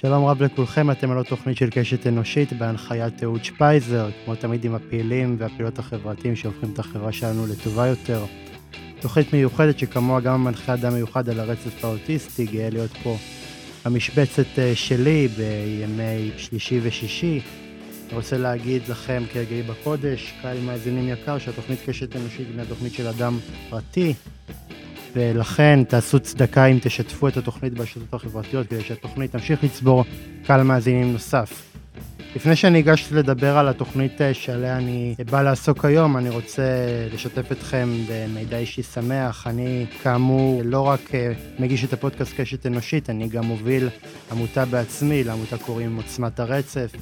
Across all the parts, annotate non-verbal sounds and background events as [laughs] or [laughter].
שלום רב לכולכם, אתם על התוכנית של קשת אנושית בהנחיית אהוד שפייזר, כמו תמיד עם הפעילים והפעילות החברתיים שהופכים את החברה שלנו לטובה יותר. תוכנית מיוחדת שכמוה גם המנחה אדם מיוחד על הרצף האוטיסטי, גאה להיות פה המשבצת אה, שלי בימי שלישי ושישי. אני רוצה להגיד לכם כרגעי בקודש, קהל מאזינים יקר, שהתוכנית קשת אנושית היא התוכנית של אדם פרטי, ולכן תעשו צדקה אם תשתפו את התוכנית ברשתות החברתיות, כדי שהתוכנית תמשיך לצבור קהל מאזינים נוסף. לפני שאני אגש לדבר על התוכנית אה, שעליה אני בא לעסוק היום, אני רוצה לשתף אתכם במידע אישי שמח. אני, כאמור, לא רק אה, מגיש את הפודקאסט קשת אנושית, אני גם מוביל עמותה בעצמי, לעמותה קוראים עוצמת הרצף,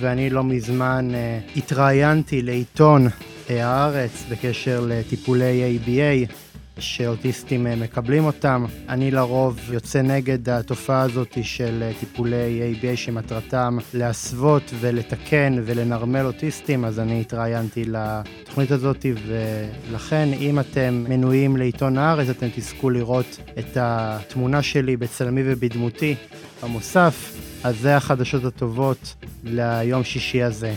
ואני לא מזמן uh, התראיינתי לעיתון הארץ בקשר לטיפולי ABA. שאוטיסטים אה, מקבלים אותם. אני לרוב יוצא נגד התופעה הזאת של אה, טיפולי ABA שמטרתם להסוות ולתקן ולנרמל אוטיסטים, אז אני התראיינתי לתוכנית הזאת, ולכן אם אתם מנויים לעיתון הארץ, אתם תזכו לראות את התמונה שלי בצלמי ובדמותי במוסף. אז זה החדשות הטובות ליום שישי הזה.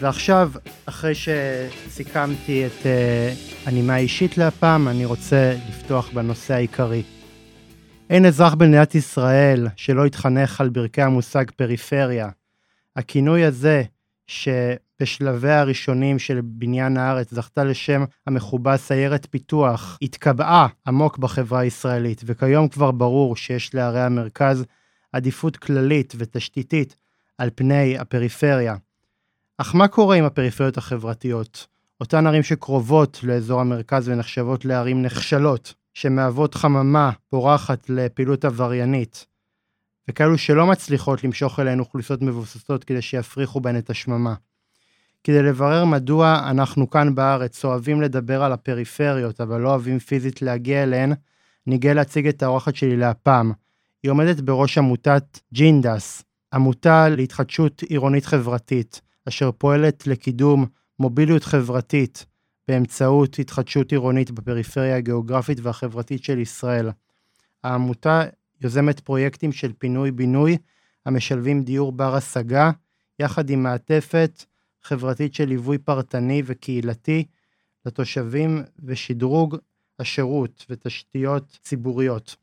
ועכשיו, אחרי שסיכמתי את uh, הנימה האישית להפעם, אני רוצה לפתוח בנושא העיקרי. אין אזרח במדינת ישראל שלא יתחנך על ברכי המושג פריפריה. הכינוי הזה, שבשלביה הראשונים של בניין הארץ זכתה לשם המכובס סיירת פיתוח, התקבעה עמוק בחברה הישראלית, וכיום כבר ברור שיש לערי המרכז עדיפות כללית ותשתיתית על פני הפריפריה. אך מה קורה עם הפריפריות החברתיות? אותן ערים שקרובות לאזור המרכז ונחשבות לערים נחשלות, שמהוות חממה פורחת לפעילות עבריינית, וכאלו שלא מצליחות למשוך אליהן אוכלוסיות מבוססות כדי שיפריחו בהן את השממה. כדי לברר מדוע אנחנו כאן בארץ אוהבים לדבר על הפריפריות, אבל לא אוהבים פיזית להגיע אליהן, אני גאה להציג את האורחת שלי להפעם. היא עומדת בראש עמותת ג'ינדס, עמותה להתחדשות עירונית חברתית. אשר פועלת לקידום מוביליות חברתית באמצעות התחדשות עירונית בפריפריה הגיאוגרפית והחברתית של ישראל. העמותה יוזמת פרויקטים של פינוי-בינוי המשלבים דיור בר השגה, יחד עם מעטפת חברתית של ליווי פרטני וקהילתי לתושבים ושדרוג השירות ותשתיות ציבוריות.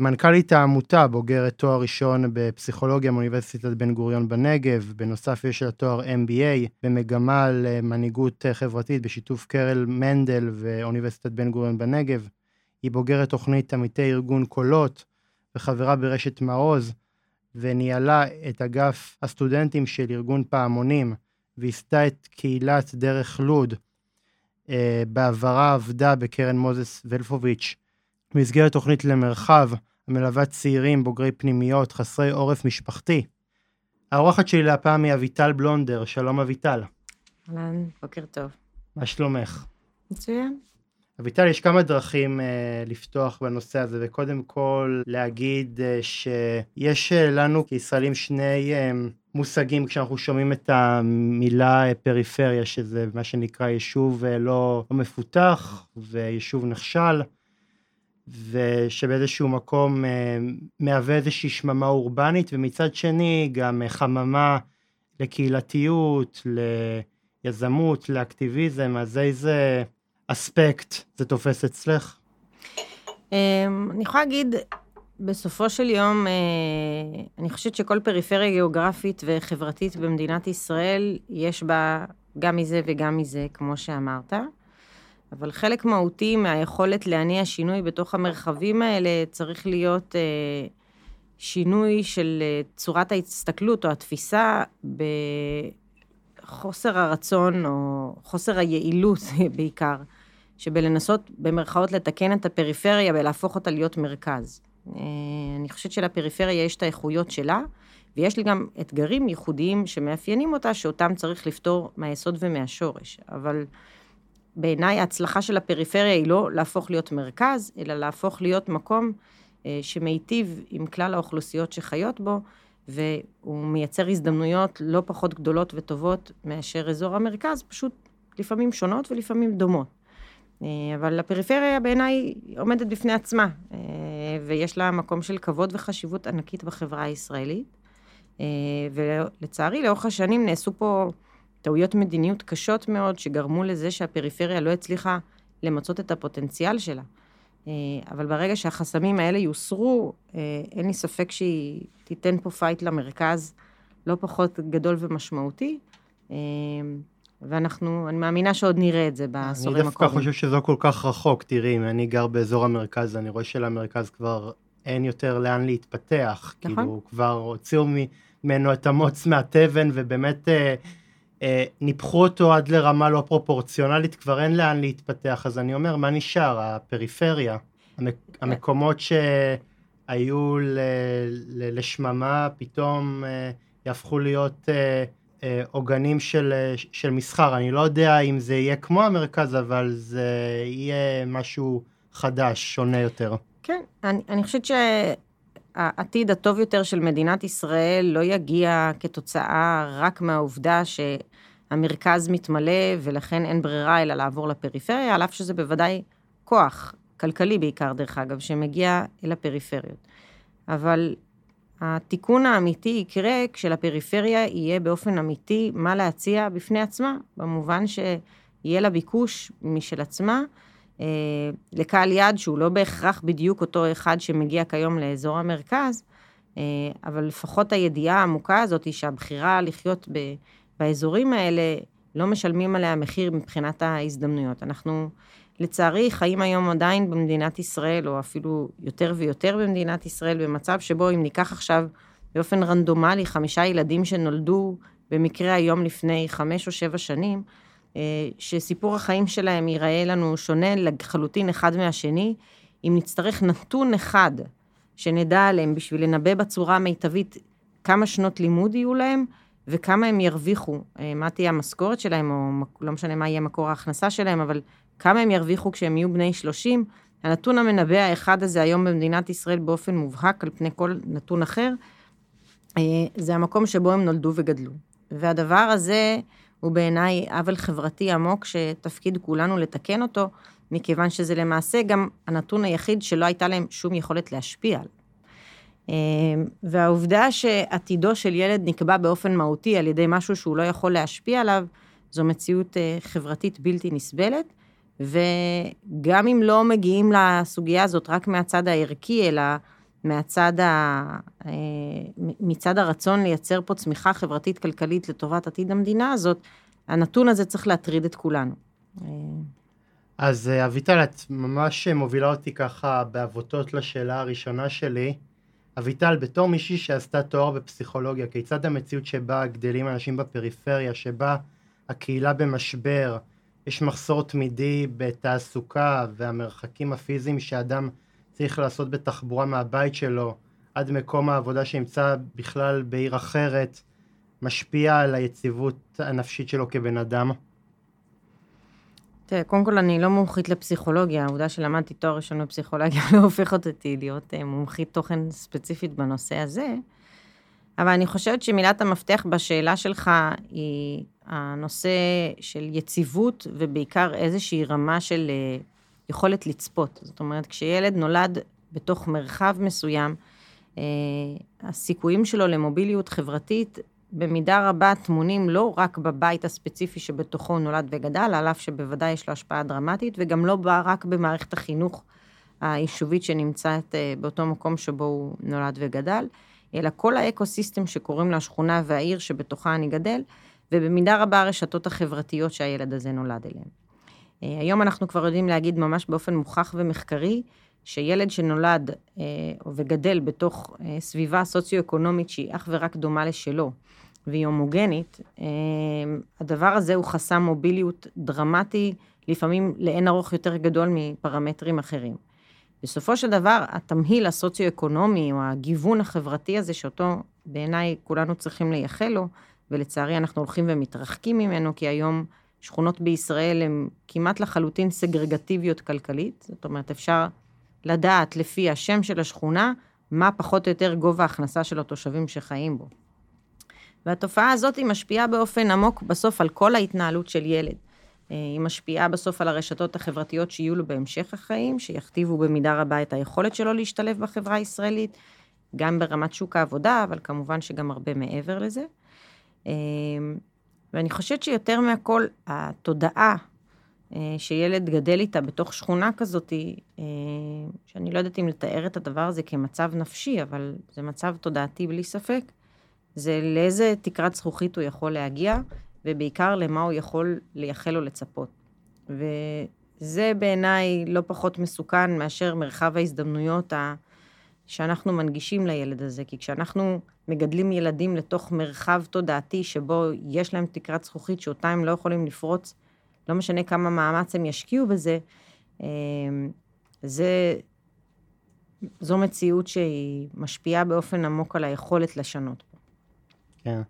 מנכ"לית העמותה, בוגרת תואר ראשון בפסיכולוגיה מאוניברסיטת בן גוריון בנגב, בנוסף יש לה תואר MBA במגמה למנהיגות חברתית בשיתוף קרל מנדל ואוניברסיטת בן גוריון בנגב. היא בוגרת תוכנית עמיתי ארגון קולות וחברה ברשת מעוז, וניהלה את אגף הסטודנטים של ארגון פעמונים, וייסדה את קהילת דרך לוד. אה, בעברה עבדה בקרן מוזס ולפוביץ' במסגרת תוכנית למרחב, המלווה צעירים בוגרי פנימיות חסרי עורף משפחתי. האורחת שלי להפעם היא אביטל בלונדר, שלום אביטל. אהלן, בוקר טוב. מה שלומך? מצוין. אביטל, יש כמה דרכים uh, לפתוח בנושא הזה, וקודם כל להגיד uh, שיש uh, לנו כישראלים שני uh, מושגים כשאנחנו שומעים את המילה uh, פריפריה, שזה מה שנקרא יישוב uh, לא, לא מפותח ויישוב נכשל. ושבאיזשהו מקום אה, מהווה איזושהי שממה אורבנית, ומצד שני גם חממה לקהילתיות, ליזמות, לאקטיביזם, אז איזה אספקט זה תופס אצלך? אמ, אני יכולה להגיד, בסופו של יום, אה, אני חושבת שכל פריפריה גיאוגרפית וחברתית במדינת ישראל, יש בה גם מזה וגם מזה, כמו שאמרת. אבל חלק מהותי מהיכולת להניע שינוי בתוך המרחבים האלה צריך להיות אה, שינוי של אה, צורת ההסתכלות או התפיסה בחוסר הרצון או חוסר היעילות [laughs] בעיקר, שבלנסות במרכאות לתקן את הפריפריה ולהפוך אותה להיות מרכז. אה, אני חושבת שלפריפריה יש את האיכויות שלה, ויש לי גם אתגרים ייחודיים שמאפיינים אותה, שאותם צריך לפתור מהיסוד ומהשורש. אבל בעיניי ההצלחה של הפריפריה היא לא להפוך להיות מרכז, אלא להפוך להיות מקום אה, שמיטיב עם כלל האוכלוסיות שחיות בו, והוא מייצר הזדמנויות לא פחות גדולות וטובות מאשר אזור המרכז, פשוט לפעמים שונות ולפעמים דומות. אה, אבל הפריפריה בעיניי עומדת בפני עצמה, אה, ויש לה מקום של כבוד וחשיבות ענקית בחברה הישראלית. ולצערי, לאורך השנים נעשו פה טעויות מדיניות קשות מאוד, שגרמו לזה שהפריפריה לא הצליחה למצות את הפוטנציאל שלה. אבל ברגע שהחסמים האלה יוסרו, אין לי ספק שהיא תיתן פה פייט למרכז לא פחות גדול ומשמעותי. ואנחנו, אני מאמינה שעוד נראה את זה בעשורים הקרובים. אני דווקא חושב שזה לא כל כך רחוק, תראי, אם אני גר באזור המרכז, אני רואה שלמרכז כבר אין יותר לאן להתפתח. נכון. כאילו, כבר הוציאו ממנו את המוץ מהתבן, ובאמת אה, אה, ניפחו אותו עד לרמה לא פרופורציונלית, כבר אין לאן להתפתח. אז אני אומר, מה נשאר? הפריפריה, המק, המקומות שהיו ל, ל, לשממה, פתאום אה, יהפכו להיות... אה, אה, עוגנים של, אה, של מסחר. אני לא יודע אם זה יהיה כמו המרכז, אבל זה יהיה משהו חדש, שונה יותר. כן, אני, אני חושבת שהעתיד הטוב יותר של מדינת ישראל לא יגיע כתוצאה רק מהעובדה שהמרכז מתמלא ולכן אין ברירה אלא לעבור לפריפריה, על אף שזה בוודאי כוח, כלכלי בעיקר דרך אגב, שמגיע אל הפריפריות. אבל התיקון האמיתי יקרה כשלפריפריה יהיה באופן אמיתי מה להציע בפני עצמה, במובן שיהיה לה ביקוש משל עצמה אה, לקהל יעד שהוא לא בהכרח בדיוק אותו אחד שמגיע כיום לאזור המרכז, אה, אבל לפחות הידיעה העמוקה הזאת היא שהבחירה לחיות ב, באזורים האלה, לא משלמים עליה מחיר מבחינת ההזדמנויות. אנחנו לצערי, חיים היום עדיין במדינת ישראל, או אפילו יותר ויותר במדינת ישראל, במצב שבו אם ניקח עכשיו באופן רנדומלי חמישה ילדים שנולדו במקרה היום לפני חמש או שבע שנים, אה, שסיפור החיים שלהם ייראה לנו שונה לחלוטין אחד מהשני, אם נצטרך נתון אחד שנדע עליהם בשביל לנבא בצורה המיטבית כמה שנות לימוד יהיו להם, וכמה הם ירוויחו, אה, מה תהיה המשכורת שלהם, או לא משנה מה יהיה מקור ההכנסה שלהם, אבל כמה הם ירוויחו כשהם יהיו בני 30, הנתון המנבא האחד הזה היום במדינת ישראל באופן מובהק על פני כל נתון אחר, אה, זה המקום שבו הם נולדו וגדלו. והדבר הזה הוא בעיניי עוול חברתי עמוק שתפקיד כולנו לתקן אותו, מכיוון שזה למעשה גם הנתון היחיד שלא הייתה להם שום יכולת להשפיע עליו. אה, והעובדה שעתידו של ילד נקבע באופן מהותי על ידי משהו שהוא לא יכול להשפיע עליו, זו מציאות אה, חברתית בלתי נסבלת, וגם אם לא מגיעים לסוגיה הזאת רק מהצד הערכי, אלא מהצד ה... אה, מצד הרצון לייצר פה צמיחה חברתית-כלכלית לטובת עתיד המדינה הזאת, הנתון הזה צריך להטריד את כולנו. אז אביטל, את ממש מובילה אותי ככה בעבותות לשאלה הראשונה שלי. אביטל, בתור מישהי שעשתה תואר בפסיכולוגיה, כיצד המציאות שבה גדלים אנשים בפריפריה, שבה הקהילה במשבר, יש מחסור תמידי בתעסוקה והמרחקים הפיזיים שאדם צריך לעשות בתחבורה מהבית שלו עד מקום העבודה שנמצא בכלל בעיר אחרת, משפיע על היציבות הנפשית שלו כבן אדם? תראה, קודם כל אני לא מומחית לפסיכולוגיה, העובדה שלמדתי תואר ראשון בפסיכולוגיה [laughs] לא הופכת אותי להיות אה, מומחית תוכן ספציפית בנושא הזה, אבל אני חושבת שמילת המפתח בשאלה שלך היא הנושא של יציבות, ובעיקר איזושהי רמה של אה, יכולת לצפות. זאת אומרת, כשילד נולד בתוך מרחב מסוים, אה, הסיכויים שלו למוביליות חברתית במידה רבה טמונים לא רק בבית הספציפי שבתוכו הוא נולד וגדל, על אף שבוודאי יש לו השפעה דרמטית, וגם לא רק במערכת החינוך היישובית שנמצאת אה, באותו מקום שבו הוא נולד וגדל, אלא כל האקו-סיסטם שקוראים לה השכונה והעיר שבתוכה אני גדל, ובמידה רבה הרשתות החברתיות שהילד הזה נולד אליהן. אה, היום אנחנו כבר יודעים להגיד ממש באופן מוכח ומחקרי, שילד שנולד אה, וגדל בתוך סביבה סוציו-אקונומית שהיא אך ורק דומה לשלו, והיא הומוגנית, הדבר הזה הוא חסם מוביליות דרמטי, לפעמים לאין ארוך יותר גדול מפרמטרים אחרים. בסופו של דבר, התמהיל הסוציו-אקונומי, או הגיוון החברתי הזה, שאותו בעיניי כולנו צריכים לייחל לו, ולצערי אנחנו הולכים ומתרחקים ממנו, כי היום שכונות בישראל הן כמעט לחלוטין סגרגטיביות כלכלית, זאת אומרת, אפשר לדעת לפי השם של השכונה, מה פחות או יותר גובה ההכנסה של התושבים שחיים בו. והתופעה הזאת היא משפיעה באופן עמוק בסוף על כל ההתנהלות של ילד. היא משפיעה בסוף על הרשתות החברתיות שיהיו לו בהמשך החיים, שיכתיבו במידה רבה את היכולת שלו להשתלב בחברה הישראלית, גם ברמת שוק העבודה, אבל כמובן שגם הרבה מעבר לזה. ואני חושבת שיותר מהכל, התודעה אה, שילד גדל איתה בתוך שכונה כזאת, אה, שאני לא יודעת אם לתאר את הדבר הזה כמצב נפשי, אבל זה מצב תודעתי בלי ספק, זה לאיזה תקרת זכוכית הוא יכול להגיע, ובעיקר למה הוא יכול לייחל או לצפות. וזה בעיניי לא פחות מסוכן מאשר מרחב ההזדמנויות ה... שאנחנו מנגישים לילד הזה, כי כשאנחנו מגדלים ילדים לתוך מרחב תודעתי שבו יש להם תקרת זכוכית שאותה הם לא יכולים לפרוץ, לא משנה כמה מאמץ הם ישקיעו בזה, אמ, זה, זו מציאות שהיא משפיעה באופן עמוק על היכולת לשנות. כן.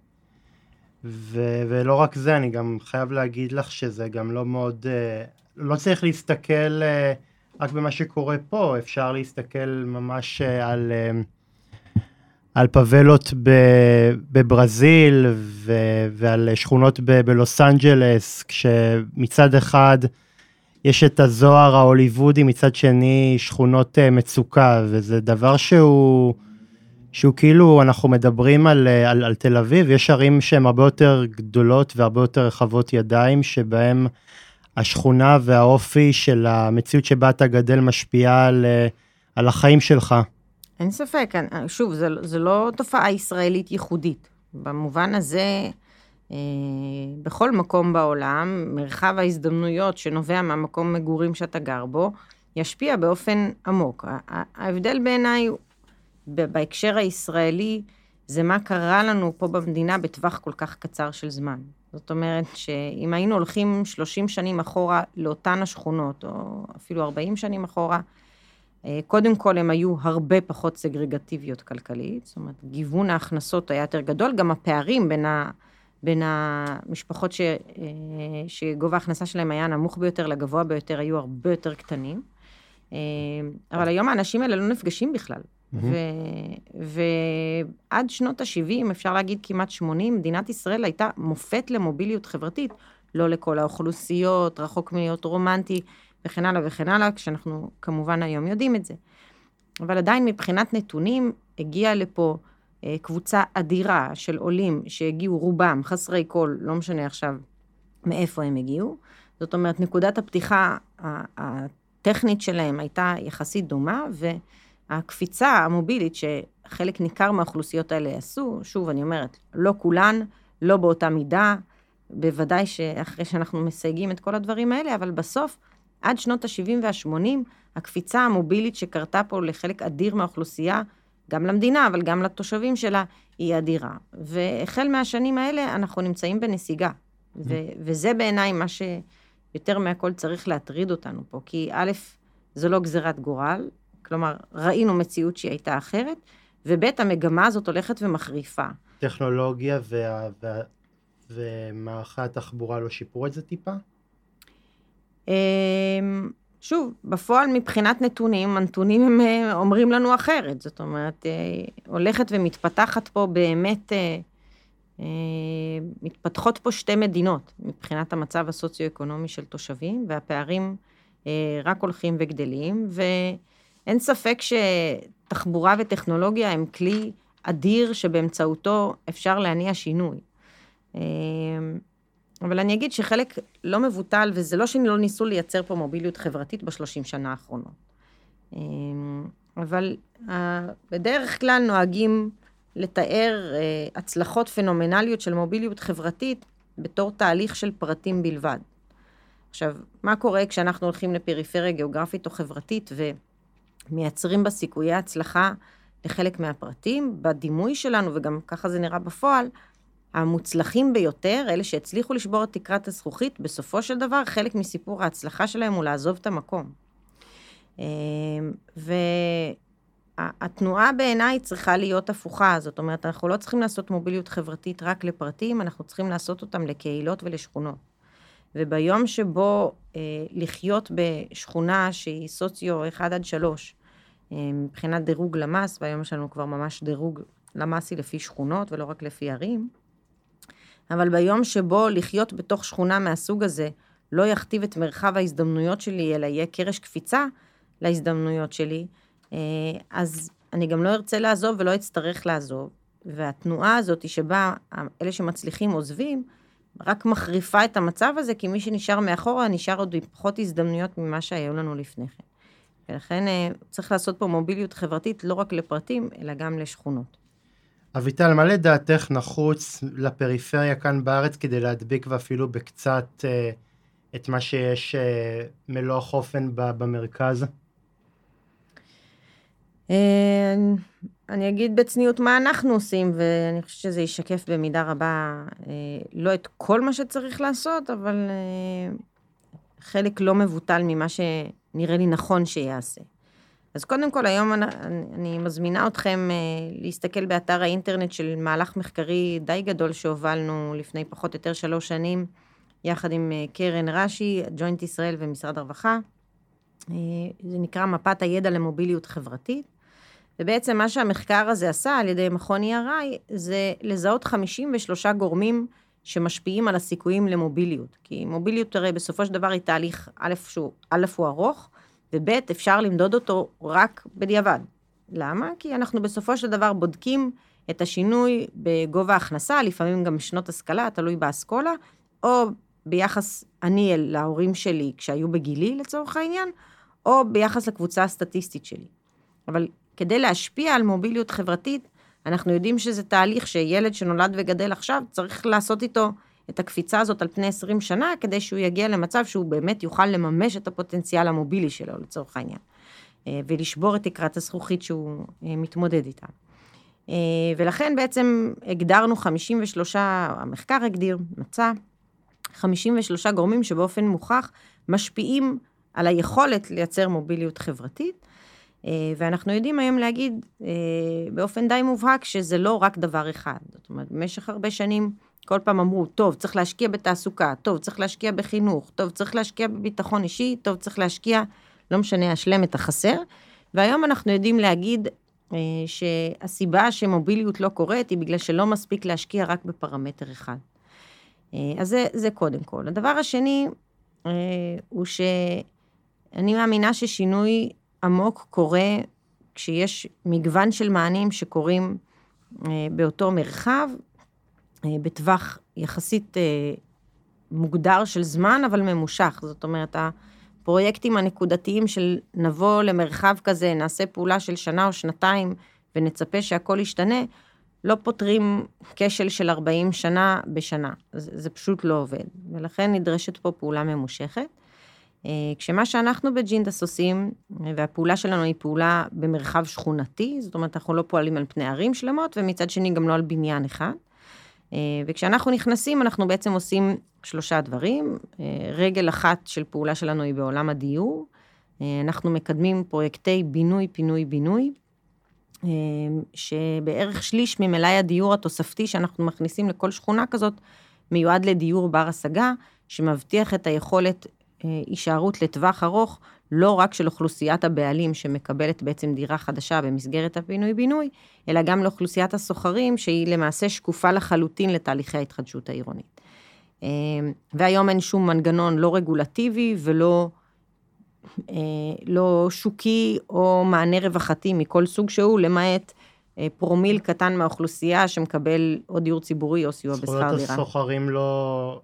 ו- ולא רק זה, אני גם חייב להגיד לך שזה גם לא מאוד, אה, לא צריך להסתכל אה, רק במה שקורה פה, אפשר להסתכל ממש אה, על, על פבלות בברזיל ו- ועל שכונות ב- בלוס אנג'לס, כשמצד אחד יש את הזוהר ההוליוודי, מצד שני שכונות מצוקה, וזה דבר שהוא... שהוא כאילו, אנחנו מדברים על, על, על תל אביב, יש ערים שהן הרבה יותר גדולות והרבה יותר רחבות ידיים, שבהן השכונה והאופי של המציאות שבה אתה גדל משפיעה על, על החיים שלך. אין ספק, שוב, זה, זה לא תופעה ישראלית ייחודית. במובן הזה, אה, בכל מקום בעולם, מרחב ההזדמנויות שנובע מהמקום מגורים שאתה גר בו, ישפיע באופן עמוק. ההבדל בעיניי בהקשר הישראלי, זה מה קרה לנו פה במדינה בטווח כל כך קצר של זמן. זאת אומרת שאם היינו הולכים 30 שנים אחורה לאותן השכונות, או אפילו 40 שנים אחורה, אה, קודם כל הן היו הרבה פחות סגרגטיביות כלכלית, זאת אומרת, גיוון ההכנסות היה יותר גדול, גם הפערים בין, ה, בין המשפחות ש, אה, שגובה ההכנסה שלהם היה נמוך ביותר לגבוה ביותר, היו הרבה יותר קטנים. אה, אבל היום האנשים האלה לא נפגשים בכלל. ועד שנות ה-70, אפשר להגיד כמעט 80, מדינת ישראל הייתה מופת למוביליות חברתית, לא לכל האוכלוסיות, רחוק מלהיות רומנטי וכן הלאה וכן הלאה, כשאנחנו כמובן היום יודעים את זה. אבל עדיין מבחינת נתונים, הגיעה לפה אה, קבוצה אדירה של עולים שהגיעו רובם חסרי כל, לא משנה עכשיו מאיפה הם הגיעו. זאת אומרת, נקודת הפתיחה הטכנית שלהם הייתה יחסית דומה, ו... הקפיצה המובילית שחלק ניכר מהאוכלוסיות האלה עשו, שוב, אני אומרת, לא כולן, לא באותה מידה, בוודאי שאחרי שאנחנו מסייגים את כל הדברים האלה, אבל בסוף, עד שנות ה-70 וה-80, הקפיצה המובילית שקרתה פה לחלק אדיר מהאוכלוסייה, גם למדינה, אבל גם לתושבים שלה, היא אדירה. והחל מהשנים האלה אנחנו נמצאים בנסיגה. ו- וזה בעיניי מה שיותר מהכל צריך להטריד אותנו פה, כי א', זו לא גזירת גורל, כלומר, ראינו מציאות שהיא הייתה אחרת, וב' המגמה הזאת הולכת ומחריפה. טכנולוגיה וה... וה... ומערכי התחבורה לא שיפרו את זה טיפה? אמ, שוב, בפועל מבחינת נתונים, הנתונים הם אה, אומרים לנו אחרת. זאת אומרת, אה, הולכת ומתפתחת פה באמת, אה, מתפתחות פה שתי מדינות מבחינת המצב הסוציו-אקונומי של תושבים, והפערים רק הולכים וגדלים, ו... אין ספק שתחבורה וטכנולוגיה הם כלי אדיר שבאמצעותו אפשר להניע שינוי. אמ, אבל אני אגיד שחלק לא מבוטל, וזה לא שלא ניסו לייצר פה מוביליות חברתית בשלושים שנה האחרונות. אמ, אבל אה, בדרך כלל נוהגים לתאר אה, הצלחות פנומנליות של מוביליות חברתית בתור תהליך של פרטים בלבד. עכשיו, מה קורה כשאנחנו הולכים לפריפריה גיאוגרפית או חברתית, ו... מייצרים בה סיכויי הצלחה לחלק מהפרטים, בדימוי שלנו, וגם ככה זה נראה בפועל, המוצלחים ביותר, אלה שהצליחו לשבור את תקרת הזכוכית, בסופו של דבר, חלק מסיפור ההצלחה שלהם הוא לעזוב את המקום. אמ, והתנועה בעיניי צריכה להיות הפוכה, זאת אומרת, אנחנו לא צריכים לעשות מוביליות חברתית רק לפרטים, אנחנו צריכים לעשות אותם לקהילות ולשכונות. וביום שבו אה, לחיות בשכונה שהיא סוציו 1 עד 3, אה, מבחינת דירוג למ"ס, והיום יש לנו כבר ממש דירוג למ"סי לפי שכונות ולא רק לפי ערים, אבל ביום שבו לחיות בתוך שכונה מהסוג הזה לא יכתיב את מרחב ההזדמנויות שלי, אלא יהיה קרש קפיצה להזדמנויות שלי, אה, אז אני גם לא ארצה לעזוב ולא אצטרך לעזוב. והתנועה הזאת שבה אלה שמצליחים עוזבים, רק מחריפה את המצב הזה, כי מי שנשאר מאחורה נשאר עוד עם פחות הזדמנויות ממה שהיו לנו לפני כן. ולכן אה, צריך לעשות פה מוביליות חברתית לא רק לפרטים, אלא גם לשכונות. אביטל, מה לדעתך נחוץ לפריפריה כאן בארץ כדי להדביק ואפילו בקצת אה, את מה שיש אה, מלוא החופן במרכז? אני אגיד בצניעות מה אנחנו עושים, ואני חושבת שזה ישקף במידה רבה לא את כל מה שצריך לעשות, אבל חלק לא מבוטל ממה שנראה לי נכון שיעשה. אז קודם כל, היום אני, אני מזמינה אתכם להסתכל באתר האינטרנט של מהלך מחקרי די גדול שהובלנו לפני פחות או יותר שלוש שנים, יחד עם קרן רש"י, ג'וינט ישראל ומשרד הרווחה. זה נקרא מפת הידע למוביליות חברתית. ובעצם מה שהמחקר הזה עשה על ידי מכון ERI, זה לזהות 53 גורמים שמשפיעים על הסיכויים למוביליות. כי מוביליות הרי בסופו של דבר היא תהליך, א', שהוא, א', הוא ארוך, וב', אפשר למדוד אותו רק בדיעבד. למה? כי אנחנו בסופו של דבר בודקים את השינוי בגובה ההכנסה, לפעמים גם שנות השכלה, תלוי באסכולה, או ביחס אני אל ההורים שלי כשהיו בגילי לצורך העניין, או ביחס לקבוצה הסטטיסטית שלי. אבל כדי להשפיע על מוביליות חברתית, אנחנו יודעים שזה תהליך שילד שנולד וגדל עכשיו, צריך לעשות איתו את הקפיצה הזאת על פני 20 שנה, כדי שהוא יגיע למצב שהוא באמת יוכל לממש את הפוטנציאל המובילי שלו, לצורך העניין, אה, ולשבור את תקרת הזכוכית שהוא אה, מתמודד איתה. אה, ולכן בעצם הגדרנו 53, המחקר הגדיר, מצא, 53 גורמים שבאופן מוכח משפיעים על היכולת לייצר מוביליות חברתית, ואנחנו יודעים היום להגיד אה, באופן די מובהק שזה לא רק דבר אחד. זאת אומרת, במשך הרבה שנים כל פעם אמרו, טוב, צריך להשקיע בתעסוקה, טוב, צריך להשקיע בחינוך, טוב, צריך להשקיע בביטחון אישי, טוב, צריך להשקיע, לא משנה, השלם את החסר. והיום אנחנו יודעים להגיד אה, שהסיבה שמוביליות לא קורית היא בגלל שלא מספיק להשקיע רק בפרמטר אחד. אז זה, זה קודם כל. הדבר השני הוא שאני מאמינה ששינוי עמוק קורה כשיש מגוון של מענים שקורים אה, באותו מרחב, אה, בטווח יחסית אה, מוגדר של זמן, אבל ממושך. זאת אומרת, הפרויקטים הנקודתיים של נבוא למרחב כזה, נעשה פעולה של שנה או שנתיים ונצפה שהכל ישתנה, לא פותרים כשל של 40 שנה בשנה. זה, זה פשוט לא עובד. ולכן נדרשת פה פעולה ממושכת. אה, כשמה שאנחנו בג'ינדאס עושים, והפעולה שלנו היא פעולה במרחב שכונתי, זאת אומרת, אנחנו לא פועלים על פני ערים שלמות, ומצד שני גם לא על בניין אחד. אה, וכשאנחנו נכנסים, אנחנו בעצם עושים שלושה דברים. אה, רגל אחת של פעולה שלנו היא בעולם הדיור. אנחנו מקדמים פרויקטי בינוי, פינוי, בינוי, שבערך שליש ממלאי הדיור התוספתי שאנחנו מכניסים לכל שכונה כזאת, מיועד לדיור בר השגה, שמבטיח את היכולת אה, הישארות לטווח ארוך, לא רק של אוכלוסיית הבעלים שמקבלת בעצם דירה חדשה במסגרת הפינוי-בינוי, אלא גם לאוכלוסיית הסוחרים, שהיא למעשה שקופה לחלוטין לתהליכי ההתחדשות העירונית. אה, והיום אין שום מנגנון לא רגולטיבי ולא אה, לא שוקי או מענה רווחתי מכל סוג שהוא, למעט פרומיל קטן מהאוכלוסייה שמקבל או דיור ציבורי או סיוע בשכר דירה. זכויות הסוחרים לא,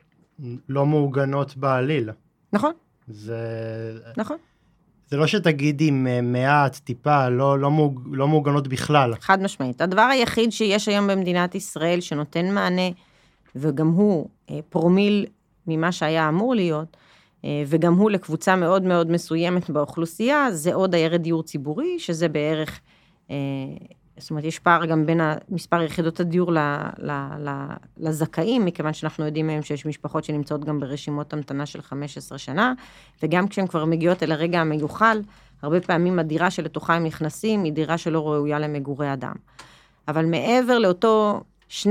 לא מעוגנות בעליל. נכון. זה... נכון. זה לא שתגידי מעט, טיפה, לא, לא, מוג, לא מעוגנות בכלל. חד משמעית. הדבר היחיד שיש היום במדינת ישראל שנותן מענה, וגם הוא אה, פרומיל ממה שהיה אמור להיות, אה, וגם הוא לקבוצה מאוד מאוד מסוימת באוכלוסייה, זה עוד דיירי דיור ציבורי, שזה בערך אה, זאת אומרת, יש פער גם בין מספר יחידות הדיור ל, ל, ל, לזכאים, מכיוון שאנחנו יודעים היום שיש משפחות שנמצאות גם ברשימות המתנה של 15 שנה, וגם כשהן כבר מגיעות אל הרגע המיוחל, הרבה פעמים הדירה שלתוכה הם נכנסים היא דירה שלא ראויה למגורי אדם. אבל מעבר לאותו 2%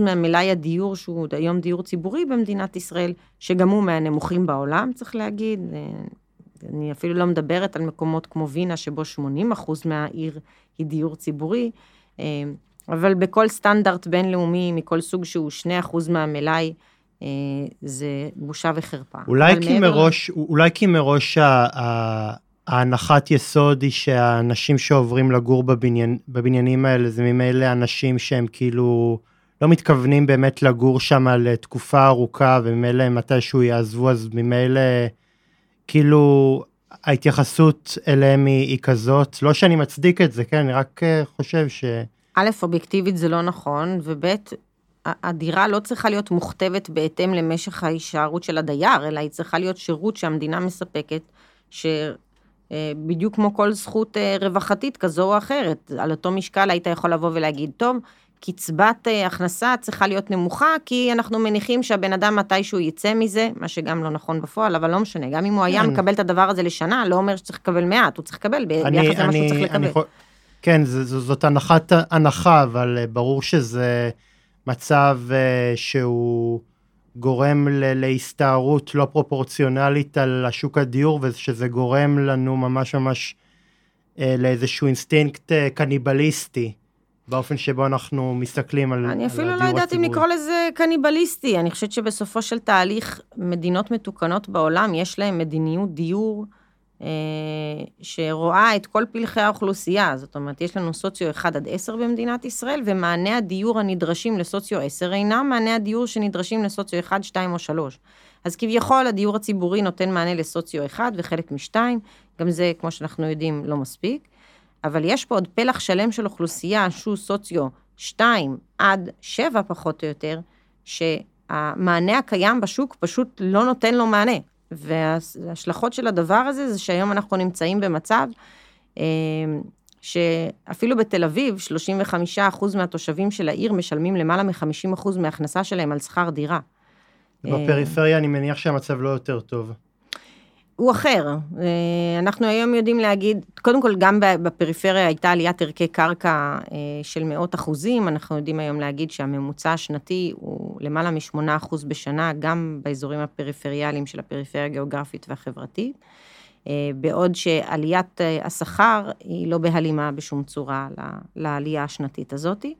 ממלאי הדיור, שהוא היום דיור ציבורי במדינת ישראל, שגם הוא מהנמוכים בעולם, צריך להגיד, אני אפילו לא מדברת על מקומות כמו וינה, שבו 80 אחוז מהעיר היא דיור ציבורי, אה, אבל בכל סטנדרט בינלאומי, מכל סוג שהוא 2 אחוז מהמלאי, זה בושה וחרפה. אולי כי מראש, אולי כי מראש ההנחת יסוד היא שהאנשים שעוברים לגור בבניין, בבניינים האלה זה ממילא אנשים שהם כאילו לא מתכוונים באמת לגור שם לתקופה ארוכה וממילא מתישהו יעזבו אז ממילא כאילו ההתייחסות אליהם היא, היא כזאת, לא שאני מצדיק את זה, כן, אני רק אה, חושב ש... א', אובייקטיבית זה לא נכון, וב', הדירה לא צריכה להיות מוכתבת בהתאם למשך ההישארות של הדייר, אלא היא צריכה להיות שירות שהמדינה מספקת, שבדיוק אה, כמו כל זכות אה, רווחתית כזו או אחרת, על אותו משקל היית יכול לבוא ולהגיד, טוב, קצבת אה, הכנסה צריכה להיות נמוכה, כי אנחנו מניחים שהבן אדם מתישהו יצא מזה, מה שגם לא נכון בפועל, אבל לא משנה, גם אם הוא היה כן. מקבל את הדבר הזה לשנה, לא אומר שצריך לקבל מעט, הוא צריך לקבל ביחס למה שהוא צריך לקבל. כן, זאת הנחת הנחה, אבל ברור שזה מצב שהוא גורם להסתערות לא פרופורציונלית על השוק הדיור, ושזה גורם לנו ממש ממש לאיזשהו אינסטינקט קניבליסטי. באופן שבו אנחנו מסתכלים על, הדיור הציבורי. אני אפילו לא יודעת אם לקרוא לזה קניבליסטי, אני חושבת שבסופו של תהליך, מדינות מתוקנות בעולם, יש להן מדיניות דיור אה, שרואה את כל פלחי האוכלוסייה, זאת אומרת, יש לנו סוציו 1 עד 10 במדינת ישראל, ומענה הדיור הנדרשים לסוציו 10 אינם מענה הדיור שנדרשים לסוציו 1, 2 או 3. אז כביכול הדיור הציבורי נותן מענה לסוציו 1 וחלק מ-2, גם זה, כמו שאנחנו יודעים, לא מספיק. אבל יש פה עוד פלח שלם של אוכלוסייה שהוא סוציו 2 עד 7 פחות או יותר, שהמענה הקיים בשוק פשוט לא נותן לו מענה. וההשלכות של הדבר הזה זה שהיום אנחנו נמצאים במצב אה, שאפילו בתל אביב, 35% מהתושבים של העיר משלמים למעלה מ-50% מההכנסה שלהם על שכר דירה. בפריפריה אני מניח שהמצב לא יותר טוב. הוא אחר. אה, אנחנו היום יודעים להגיד, קודם כל גם בפריפריה הייתה עליית ערכי קרקע אה, של מאות אחוזים, אנחנו יודעים היום להגיד שהממוצע השנתי הוא למעלה משמונה אחוז בשנה, גם באזורים הפריפריאליים של הפריפריה הגיאוגרפית והחברתית, אה, בעוד שעליית השכר היא לא בהלימה בשום צורה לעלייה השנתית הזאתי,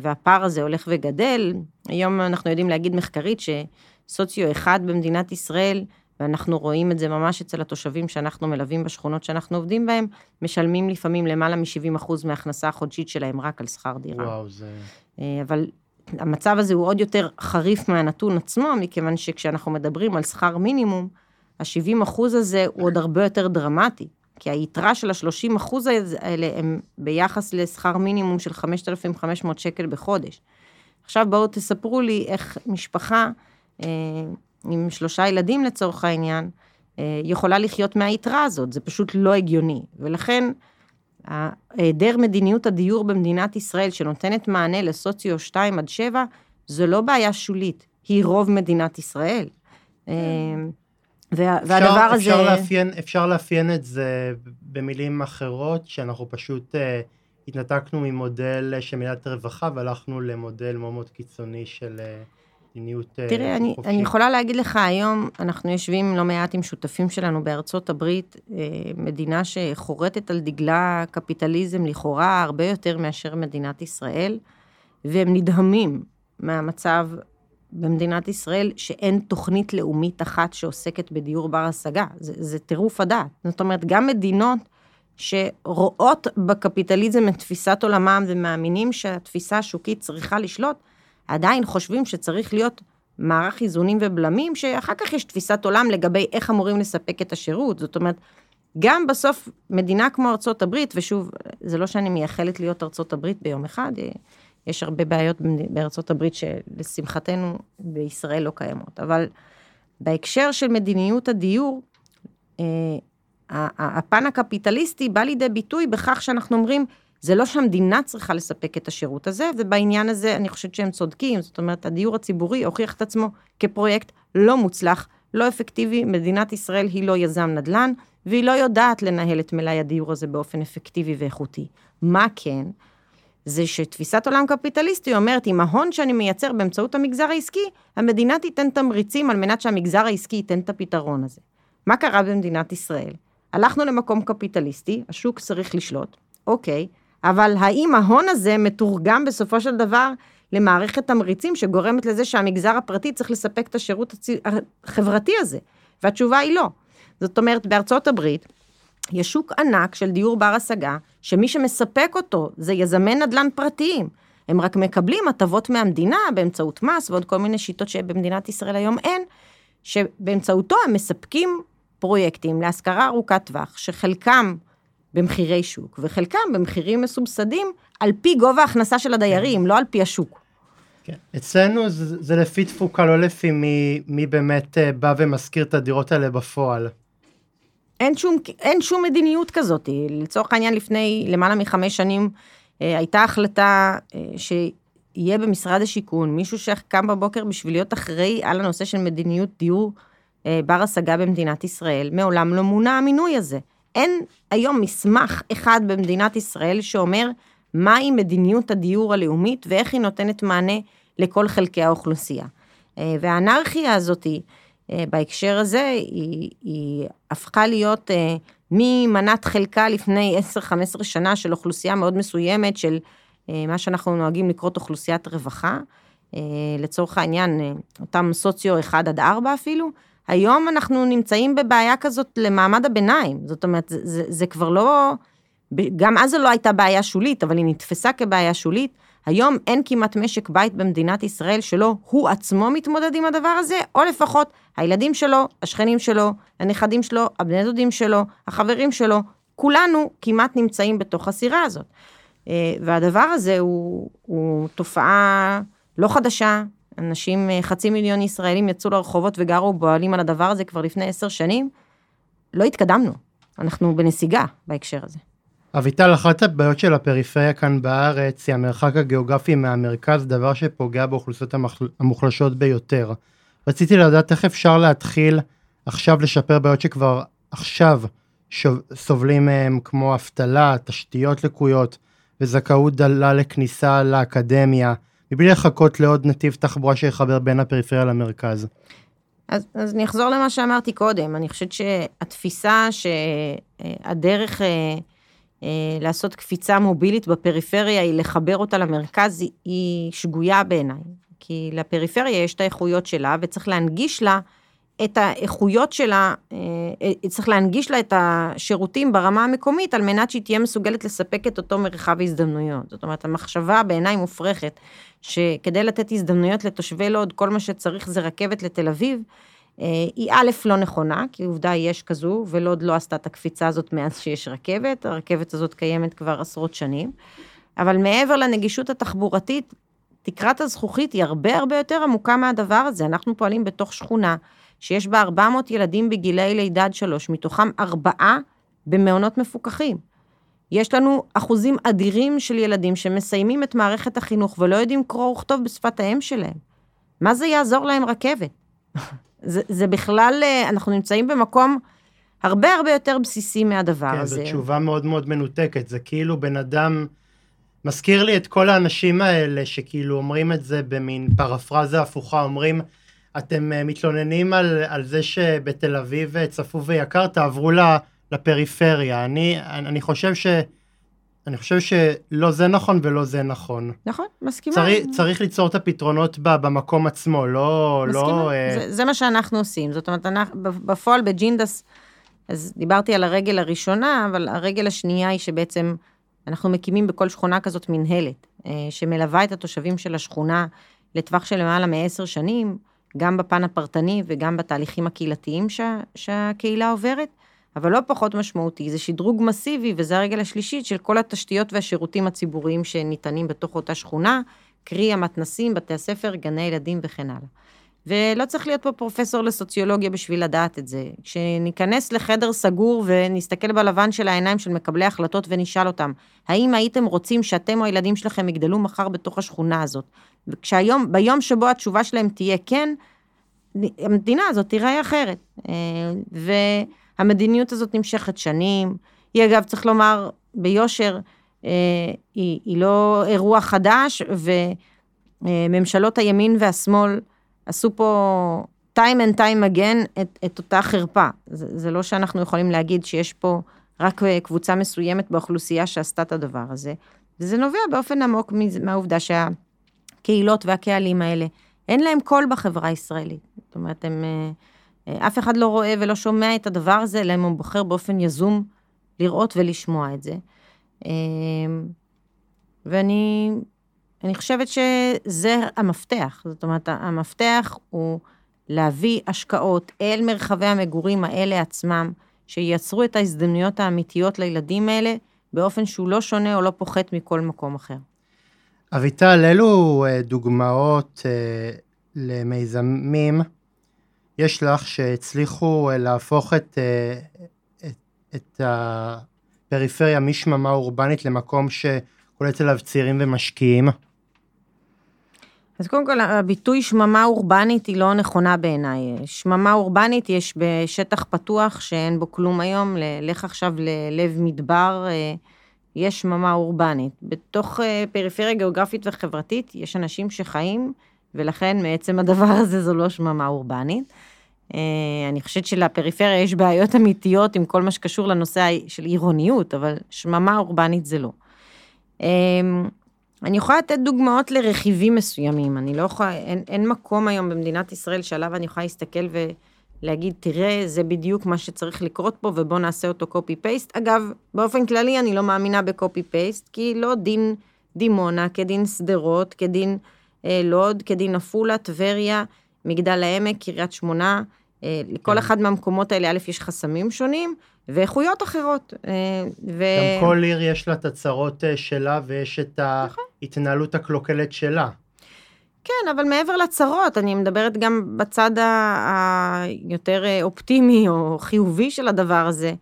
והפער הזה הולך וגדל. היום אנחנו יודעים להגיד מחקרית שסוציו אחד במדינת ישראל, ואנחנו רואים את זה ממש אצל התושבים שאנחנו מלווים בשכונות שאנחנו עובדים בהם, משלמים לפעמים למעלה מ-70% מההכנסה החודשית שלהם רק על שכר דירה. וואו, זה... אה, אבל המצב הזה הוא עוד יותר חריף מהנתון עצמו, מכיוון שכשאנחנו מדברים על שכר מינימום, ה-70% הזה הוא עוד הרבה יותר דרמטי. כי היתרה של ה-30% האלה הם ביחס לשכר מינימום של 5,500 שקל בחודש. עכשיו בואו תספרו לי איך משפחה אה, עם שלושה ילדים לצורך העניין, אה, יכולה לחיות מהיתרה הזאת, זה פשוט לא הגיוני. ולכן, היעדר מדיניות הדיור במדינת ישראל, שנותנת מענה לסוציו 2 עד 7, זו לא בעיה שולית, היא רוב מדינת ישראל. אה, וה, אפשר, והדבר הזה... אפשר לאפיין, אפשר לאפיין את זה במילים אחרות, שאנחנו פשוט uh, התנתקנו ממודל של מדינת רווחה והלכנו למודל מאוד מאוד קיצוני של... מדיניות אה, תראה, אני, אני יכולה להגיד לך, היום אנחנו יושבים לא מעט עם שותפים שלנו בארצות הברית, אה, מדינה שחורטת על דגלה קפיטליזם לכאורה הרבה יותר מאשר מדינת ישראל, והם נדהמים מהמצב במדינת ישראל, שאין תוכנית לאומית אחת שעוסקת בדיור בר השגה. זה, זה טירוף הדעת. זאת אומרת, גם מדינות שרואות בקפיטליזם את תפיסת עולמם ומאמינים שהתפיסה השוקית צריכה לשלוט, עדיין חושבים שצריך להיות מערך איזונים ובלמים, שאחר כך יש תפיסת עולם לגבי איך אמורים לספק את השירות. זאת אומרת, גם בסוף מדינה כמו ארצות הברית, ושוב, זה לא שאני מייחלת להיות ארצות הברית ביום אחד, יש הרבה בעיות בארצות הברית שלשמחתנו בישראל לא קיימות, אבל בהקשר של מדיניות הדיור, אה, הפן הקפיטליסטי בא לידי ביטוי בכך שאנחנו אומרים, זה לא שהמדינה צריכה לספק את השירות הזה, ובעניין הזה אני חושבת שהם צודקים, זאת אומרת, הדיור הציבורי הוכיח את עצמו כפרויקט לא מוצלח, לא אפקטיבי, מדינת ישראל היא לא יזם נדל"ן, והיא לא יודעת לנהל את מלאי הדיור הזה באופן אפקטיבי ואיכותי. מה כן? זה שתפיסת עולם קפיטליסטי אומרת, אם ההון שאני מייצר באמצעות המגזר העסקי, המדינה תיתן תמריצים על מנת שהמגזר העסקי ייתן את הפתרון הזה. מה קרה במדינת ישראל? הלכנו למקום קפיטליסטי, השוק צריך לשלוט, אוקיי, אבל האם ההון הזה מתורגם בסופו של דבר למערכת תמריצים שגורמת לזה שהמגזר הפרטי צריך לספק את השירות. החברתי הזה? והתשובה היא לא. זאת אומרת, בארצות הברית, יש שוק ענק של דיור בר השגה, שמי שמספק אותו זה יזמי נדל"ן פרטיים. הם רק מקבלים הטבות מהמדינה באמצעות מס ועוד כל מיני שיטות שבמדינת ישראל היום אין, שבאמצעותו הם מספקים פרויקטים להשכרה ארוכת טווח, שחלקם במחירי שוק, וחלקם במחירים מסובסדים על פי גובה ההכנסה של הדיירים, כן. לא על פי השוק. כן. אצלנו זה, זה לפי תפוקה, לא לפי מי, מי באמת אה, בא ומשכיר את הדירות האלה בפועל. אין שום, אין שום מדיניות כזאת. לצורך העניין, לפני למעלה מחמש שנים אה, הייתה החלטה אה, שיהיה במשרד השיכון מישהו שקם בבוקר בשביל להיות אחראי על הנושא של מדיניות דיור בר השגה במדינת ישראל. מעולם לא מונה המינוי הזה. אין היום מסמך אחד במדינת ישראל שאומר מהי מדיניות הדיור הלאומית ואיך היא נותנת מענה לכל חלקי האוכלוסייה. אה, והאנרכיה הזאת, אה, בהקשר הזה, היא, היא הפכה להיות אה, ממנת חלקה לפני 10-15 שנה של אוכלוסייה מאוד מסוימת, של מה שאנחנו נוהגים לקרוא אוכלוסיית רווחה, לצורך העניין, אותם סוציו 1 עד 4 אפילו, היום אנחנו נמצאים בבעיה כזאת למעמד הביניים, זאת אומרת, זה, זה, זה כבר לא, גם אז זו לא הייתה בעיה שולית, אבל היא נתפסה כבעיה שולית. היום אין כמעט משק בית במדינת ישראל שלא הוא עצמו מתמודד עם הדבר הזה, או לפחות הילדים שלו, השכנים שלו, הנכדים שלו, הבני דודים שלו, החברים שלו, כולנו כמעט נמצאים בתוך הסירה הזאת. אה, והדבר הזה הוא, הוא תופעה לא חדשה, אנשים, אה, חצי מיליון ישראלים יצאו לרחובות וגרו בועלים על הדבר הזה כבר לפני עשר שנים, לא התקדמנו. אנחנו בנסיגה בהקשר הזה. אביטל, אחת הבעיות של הפריפריה כאן בארץ היא המרחק הגיאוגרפי מהמרכז, דבר שפוגע באוכלוסיות המוחלשות ביותר. רציתי לדעת איך אפשר להתחיל עכשיו לשפר בעיות שכבר עכשיו סובלים מהם, כמו אבטלה, תשתיות לקויות וזכאות דלה לכניסה לאקדמיה, מבלי לחכות לעוד נתיב תחבורה שיחבר בין הפריפריה למרכז. אז, אז אני אחזור למה שאמרתי קודם, אני חושבת שהתפיסה שהדרך אה, אה, לעשות קפיצה מובילית בפריפריה היא לחבר אותה למרכז, היא שגויה בעיניי. כי לפריפריה יש את האיכויות שלה וצריך להנגיש לה את האיכויות שלה, אה, אה, צריך להנגיש לה את השירותים ברמה המקומית על מנת שהיא תהיה מסוגלת לספק את אותו מרחב הזדמנויות. זאת אומרת, המחשבה בעיניי מופרכת, שכדי לתת הזדמנויות לתושבי לוד, כל מה שצריך זה רכבת לתל אביב, אה, היא א', לא נכונה, כי עובדה יש כזו, ולוד לא עשתה את הקפיצה הזאת מאז שיש רכבת, הרכבת הזאת קיימת כבר עשרות שנים. אבל מעבר לנגישות התחבורתית, תקרת הזכוכית היא הרבה הרבה יותר עמוקה מהדבר הזה. אנחנו פועלים בתוך שכונה שיש בה 400 ילדים בגילי לידה עד שלוש, מתוכם ארבעה במעונות מפוקחים. יש לנו אחוזים אדירים של ילדים שמסיימים את מערכת החינוך ולא יודעים קרוא וכתוב בשפת האם שלהם. מה זה יעזור להם רכבת? זה, זה בכלל, אה, אנחנו נמצאים במקום הרבה הרבה יותר בסיסי מהדבר כן, הזה. כן, זו תשובה מאוד מאוד מנותקת. זה כאילו בן אדם, מזכיר לי את כל האנשים האלה שכאילו אומרים את זה במין פרפרזה הפוכה, אומרים, אתם אה, מתלוננים על, על זה שבתל אביב אה, צפוף ויקר, תעברו לפריפריה. אני, אני חושב ש... אני חושב שלא זה נכון ולא זה נכון. נכון, מסכימה. צריך, צריך ליצור את הפתרונות במקום עצמו, לא... מסכימה, לא, זה, אה... זה מה שאנחנו עושים. זאת אומרת, אנחנו, בפועל בג'ינדס, אז דיברתי על הרגל הראשונה, אבל הרגל השנייה היא שבעצם אנחנו מקימים בכל שכונה כזאת מנהלת, שמלווה את התושבים של השכונה לטווח של למעלה מעשר שנים. גם בפן הפרטני וגם בתהליכים הקהילתיים שה, שהקהילה עוברת, אבל לא פחות משמעותי, זה שדרוג מסיבי, וזה הרגל השלישית של כל התשתיות והשירותים הציבוריים שניתנים בתוך אותה שכונה, קרי המתנסים, בתי הספר, גני ילדים וכן הלאה. ולא צריך להיות פה פרופסור לסוציולוגיה בשביל לדעת את זה. כשניכנס לחדר סגור ונסתכל בלבן של העיניים של מקבלי החלטות ונשאל אותם, האם הייתם רוצים שאתם או הילדים שלכם יגדלו מחר בתוך השכונה הזאת? וכשהיום, ביום שבו התשובה שלהם תהיה כן, המדינה הזאת תיראה אחרת. אה, והמדיניות הזאת נמשכת שנים. היא אגב, צריך לומר ביושר, אה, היא, היא לא אירוע חדש, וממשלות הימין והשמאל עשו פה time and time again את, את אותה חרפה. זה, זה לא שאנחנו יכולים להגיד שיש פה רק קבוצה מסוימת באוכלוסייה שעשתה את הדבר הזה. וזה נובע באופן עמוק מהעובדה שה... הקהילות והקהלים האלה, אין להם קול בחברה הישראלית. זאת אומרת, הם, אף אחד לא רואה ולא שומע את הדבר הזה, אלא אם הוא בוחר באופן יזום לראות ולשמוע את זה. ואני אני חושבת שזה המפתח. זאת אומרת, המפתח הוא להביא השקעות אל מרחבי המגורים האלה עצמם, שייצרו את ההזדמנויות האמיתיות לילדים האלה, באופן שהוא לא שונה או לא פוחת מכל מקום אחר. אביטל, אילו אה, דוגמאות אה, למיזמים יש לך שהצליחו אה, להפוך את, את, את הפריפריה משממה אורבנית למקום שקולט אליו צעירים ומשקיעים? אז קודם כל, הביטוי שממה אורבנית היא לא נכונה בעיניי. שממה אורבנית יש בשטח פתוח שאין בו כלום היום, לך עכשיו ללב מדבר, יש שממה אורבנית. בתוך אה, פריפריה גיאוגרפית וחברתית יש אנשים שחיים, ולכן מעצם הדבר הזה זו לא שממה אורבנית. אה, אני חושבת שלפריפריה יש בעיות אמיתיות עם כל מה שקשור לנושא של עירוניות, אבל שממה אורבנית זה לא. אני יכולה לתת דוגמאות לרכיבים מסוימים, אני לא יכולה, אין, אין מקום היום במדינת ישראל שעליו אני יכולה להסתכל ולהגיד, תראה, זה בדיוק מה שצריך לקרות פה ובוא נעשה אותו קופי-פייסט. אגב, באופן כללי אני לא מאמינה בקופי-פייסט, כי לא דין דימונה כדין שדרות, כדין אה, לוד, כדין עפולה, טבריה, מגדל העמק, קריית שמונה, אה, לכל כן. אחד מהמקומות האלה, א', יש חסמים שונים, ואיכויות אחרות. אה, ו... גם כל עיר יש לה את הצרות אה, שלה, ויש את נכון. ההתנהלות הקלוקלת שלה. כן, אבל מעבר לצרות, אני מדברת גם בצד היותר אופטימי או חיובי של הדבר הזה.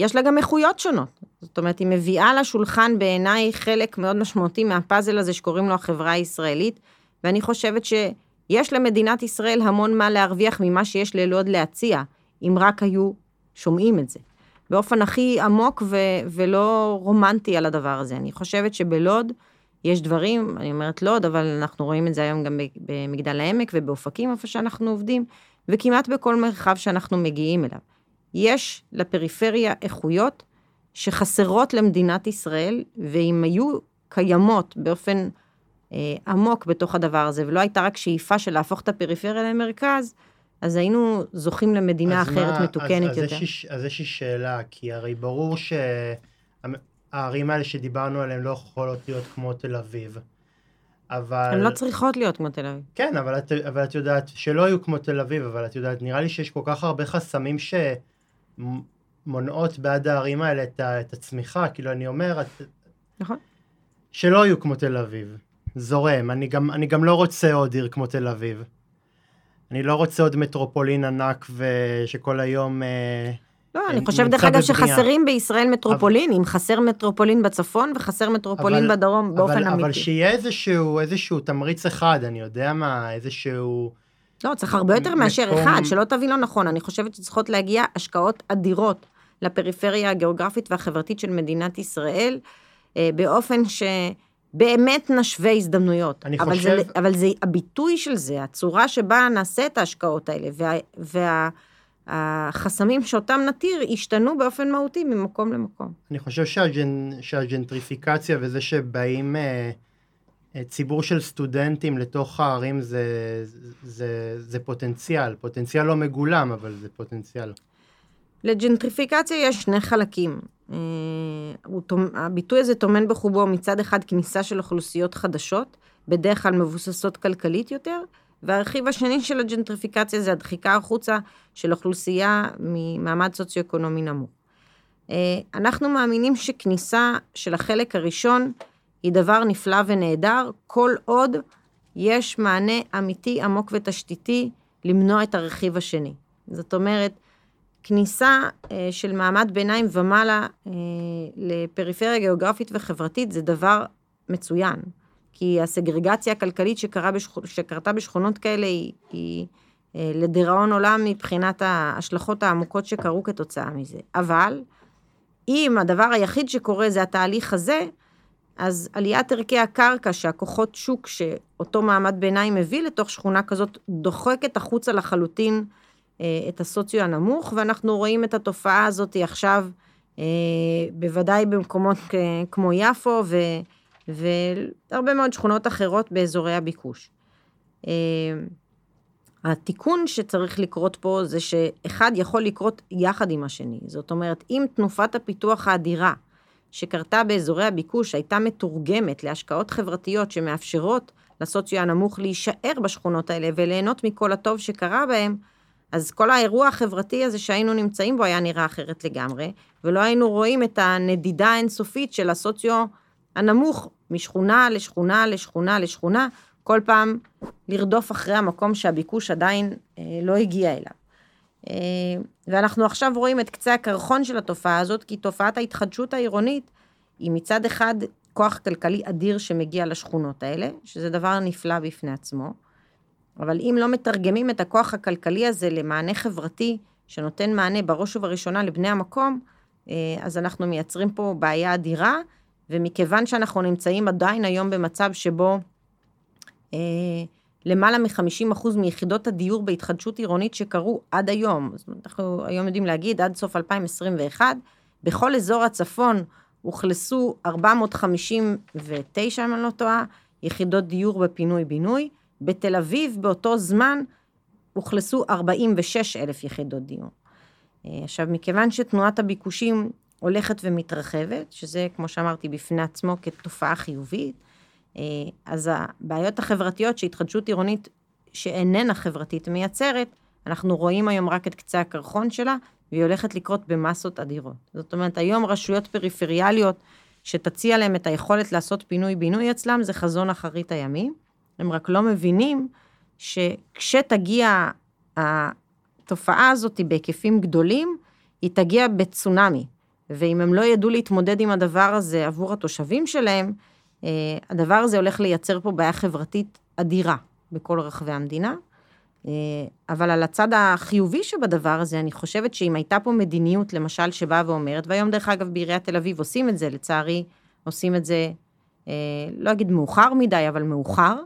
יש לה גם איכויות שונות. זאת אומרת, היא מביאה לשולחן בעיניי חלק מאוד משמעותי מהפאזל הזה שקוראים לו החברה הישראלית, ואני חושבת ש... יש למדינת ישראל המון מה להרוויח ממה שיש ללוד להציע, אם רק היו שומעים את זה. באופן הכי עמוק ו- ולא רומנטי על הדבר הזה. אני חושבת שבלוד יש דברים, אני אומרת לוד, אבל אנחנו רואים את זה היום גם במגדל העמק ובאופקים, איפה שאנחנו עובדים, וכמעט בכל מרחב שאנחנו מגיעים אליו. יש לפריפריה איכויות שחסרות למדינת ישראל, ואם היו קיימות באופן אה, עמוק בתוך הדבר הזה, ולא הייתה רק שאיפה של להפוך את הפריפריה למרכז, אז היינו זוכים למדינה אחרת מה, מתוקנת אז, יותר. אז יש לי שאלה, כי הרי ברור שהערים האלה שדיברנו עליהן לא יכולות להיות כמו תל אביב. אבל... הן לא צריכות להיות כמו תל אביב. כן, אבל את, אבל את יודעת, שלא יהיו כמו תל אביב, אבל את יודעת, נראה לי שיש כל כך הרבה חסמים שמונעות בעד הערים האלה את, את הצמיחה, כאילו אני אומר, את... נכון. שלא יהיו כמו תל אביב. זורם. אני גם, אני גם לא רוצה עוד עיר כמו תל אביב. אני לא רוצה עוד מטרופולין ענק ושכל היום... אה, לא, אני חושבת דרך אגב שחסרים בישראל מטרופולינים, אבל... חסר מטרופולין בצפון וחסר מטרופולין אבל, בדרום באופן אבל, אמיתי. אבל שיהיה איזשהו, איזשהו תמריץ אחד, אני יודע מה, איזשהו... לא, צריך הרבה יותר מקום... מאשר אחד, שלא תבין לא נכון, אני חושבת שצריכות להגיע השקעות אדירות לפריפריה הגיאוגרפית והחברתית של מדינת ישראל, אה, באופן ש... באמת נשווה הזדמנויות. אני אבל חושב... זה, אבל זה הביטוי של זה, הצורה שבה נעשה את ההשקעות האלה, וה, והחסמים שאותם נתיר, השתנו באופן מהותי ממקום למקום. אני חושב שהג'נ, שהג'נטריפיקציה וזה שבאים אה, אה, ציבור של סטודנטים לתוך הערים זה, זה, זה, זה פוטנציאל, פוטנציאל לא מגולם, אבל זה פוטנציאל. לג'נטריפיקציה יש שני חלקים. אה, הביטוי הזה טומן בחובו מצד אחד כניסה של אוכלוסיות חדשות, בדרך כלל מבוססות כלכלית יותר, והרכיב השני של הג'נטריפיקציה זה הדחיקה החוצה של אוכלוסייה ממעמד סוציו-אקונומי נמוך. אה, אנחנו מאמינים שכניסה של החלק הראשון היא דבר נפלא ונהדר, כל עוד יש מענה אמיתי, עמוק ותשתיתי למנוע את הרכיב השני. זאת אומרת, כניסה אה, של מעמד ביניים ומעלה אה, לפריפריה גיאוגרפית וחברתית זה דבר מצוין, כי הסגרגציה הכלכלית שקרה בשכ... שקרתה בשכונות כאלה היא, היא אה, לדיראון עולם מבחינת ההשלכות העמוקות שקרו כתוצאה מזה. אבל אם הדבר היחיד שקורה זה התהליך הזה, אז עליית ערכי הקרקע שהכוחות שוק שאותו מעמד ביניים מביא לתוך שכונה כזאת דוחקת החוצה לחלוטין אה, את הסוציו הנמוך, ואנחנו רואים את התופעה הזאת עכשיו, אה, בוודאי במקומות כמו יפו, ו, והרבה מאוד שכונות אחרות באזורי הביקוש. אה, התיקון שצריך לקרות פה זה שאחד יכול לקרות יחד עם השני. זאת אומרת, אם תנופת הפיתוח האדירה שקרתה באזורי הביקוש הייתה מתורגמת להשקעות חברתיות שמאפשרות לסוציו הנמוך להישאר בשכונות האלה וליהנות מכל הטוב שקרה בהם, אז כל האירוע החברתי הזה שהיינו נמצאים בו היה נראה אחרת לגמרי, ולא היינו רואים את הנדידה האינסופית של הסוציו הנמוך משכונה לשכונה לשכונה לשכונה, כל פעם לרדוף אחרי המקום שהביקוש עדיין אה, לא הגיע אליו. אה, ואנחנו עכשיו רואים את קצה הקרחון של התופעה הזאת, כי תופעת ההתחדשות העירונית היא מצד אחד כוח כלכלי אדיר שמגיע לשכונות האלה, שזה דבר נפלא בפני עצמו, אבל אם לא מתרגמים את הכוח הכלכלי הזה למענה חברתי, שנותן מענה בראש ובראשונה לבני המקום, אה, אז אנחנו מייצרים פה בעיה אדירה, ומכיוון שאנחנו נמצאים עדיין היום במצב שבו אה, למעלה מ-50% מיחידות הדיור בהתחדשות עירונית שקרו עד היום, זאת אומרת, אנחנו היום יודעים להגיד, עד סוף 2021, בכל אזור הצפון אוכלסו 459, אם אני לא טועה, יחידות דיור בפינוי-בינוי. בתל אביב באותו זמן אוכלסו 46 אלף יחידות דיור. אה, עכשיו, מכיוון שתנועת הביקושים הולכת ומתרחבת, שזה, כמו שאמרתי, בפני עצמו כתופעה חיובית, אה, אז הבעיות החברתיות שהתחדשות עירונית שאיננה חברתית מייצרת, אנחנו רואים היום רק את קצה הקרחון שלה, והיא הולכת לקרות במסות אדירות. זאת אומרת, היום רשויות פריפריאליות שתציע להם את היכולת לעשות פינוי-בינוי אצלם, זה חזון אחרית הימים. הם רק לא מבינים שכשתגיע התופעה הזאת בהיקפים גדולים, היא תגיע בצונאמי. ואם הם לא ידעו להתמודד עם הדבר הזה עבור התושבים שלהם, אה, הדבר הזה הולך לייצר פה בעיה חברתית אדירה בכל רחבי המדינה. אה, אבל על הצד החיובי שבדבר הזה, אני חושבת שאם הייתה פה מדיניות, למשל, שבאה ואומרת, והיום דרך אגב בעיריית תל אביב עושים את זה, לצערי, עושים את זה, אה, לא אגיד מאוחר מדי, אבל מאוחר,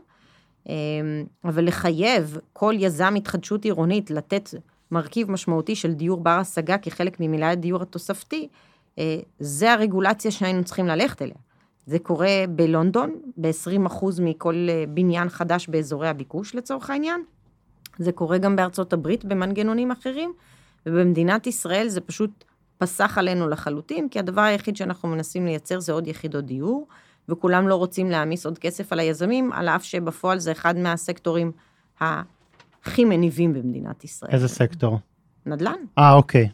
אבל לחייב כל יזם התחדשות עירונית לתת מרכיב משמעותי של דיור בר השגה כחלק ממילאי הדיור התוספתי, זה הרגולציה שהיינו צריכים ללכת אליה. זה קורה בלונדון, ב-20% מכל אה, בניין חדש באזורי הביקוש לצורך העניין. זה קורה גם בארצות הברית במנגנונים אחרים, ובמדינת ישראל זה פשוט פסח עלינו לחלוטין, כי הדבר היחיד שאנחנו מנסים לייצר זה עוד יחידות דיור, וכולם לא רוצים להעמיס עוד כסף על היזמים, על אף שבפועל זה אחד מהסקטורים הכי מניבים במדינת ישראל. איזה סקטור? נדל"ן. אה, אוקיי.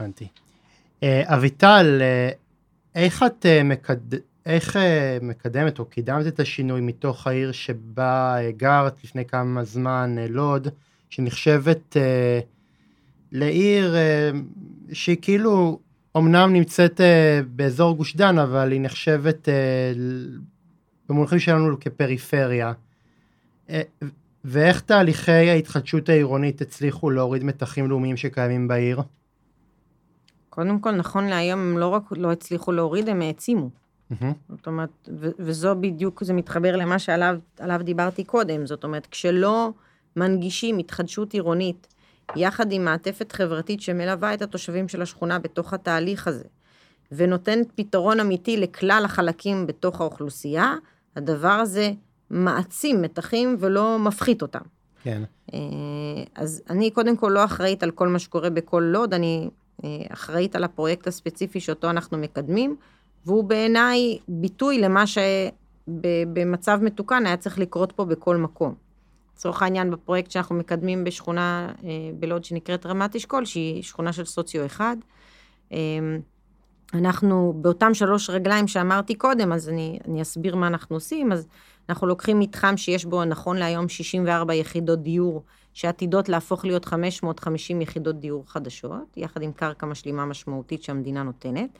הבנתי. אה, אביטל, אה, איך את אה, מקד... איך מקדמת או קידמת את השינוי מתוך העיר שבה גרת לפני כמה זמן, לוד, שנחשבת לעיר שהיא כאילו אמנם נמצאת באזור גוש דן, אבל היא נחשבת במונחים שלנו כפריפריה. ואיך תהליכי ההתחדשות העירונית הצליחו להוריד מתחים לאומיים שקיימים בעיר? קודם כל, נכון להיום, הם לא רק לא הצליחו להוריד, הם העצימו. Mm-hmm. זאת אומרת, ו- וזו בדיוק, זה מתחבר למה שעליו דיברתי קודם. זאת אומרת, כשלא מנגישים התחדשות עירונית, יחד עם מעטפת חברתית שמלווה את התושבים של השכונה בתוך התהליך הזה, ונותנת פתרון אמיתי לכלל החלקים בתוך האוכלוסייה, הדבר הזה מעצים מתחים ולא מפחית אותם. כן. אה, אז אני קודם כל לא אחראית על כל מה שקורה בכל לוד, אני אחראית על הפרויקט הספציפי שאותו אנחנו מקדמים, והוא בעיניי ביטוי למה שבמצב מתוקן היה צריך לקרות פה בכל מקום. לצורך העניין בפרויקט שאנחנו מקדמים בשכונה אה, בלוד שנקראת רמת אשכול, שהיא שכונה של סוציו 1, אה, אנחנו באותם שלוש רגליים שאמרתי קודם, אז אני, אני אסביר מה אנחנו עושים, אז אנחנו לוקחים מתחם שיש בו נכון להיום 64 יחידות דיור שעתידות להפוך להיות 550 יחידות דיור חדשות, יחד עם קרקע משלימה משמעותית שהמדינה נותנת.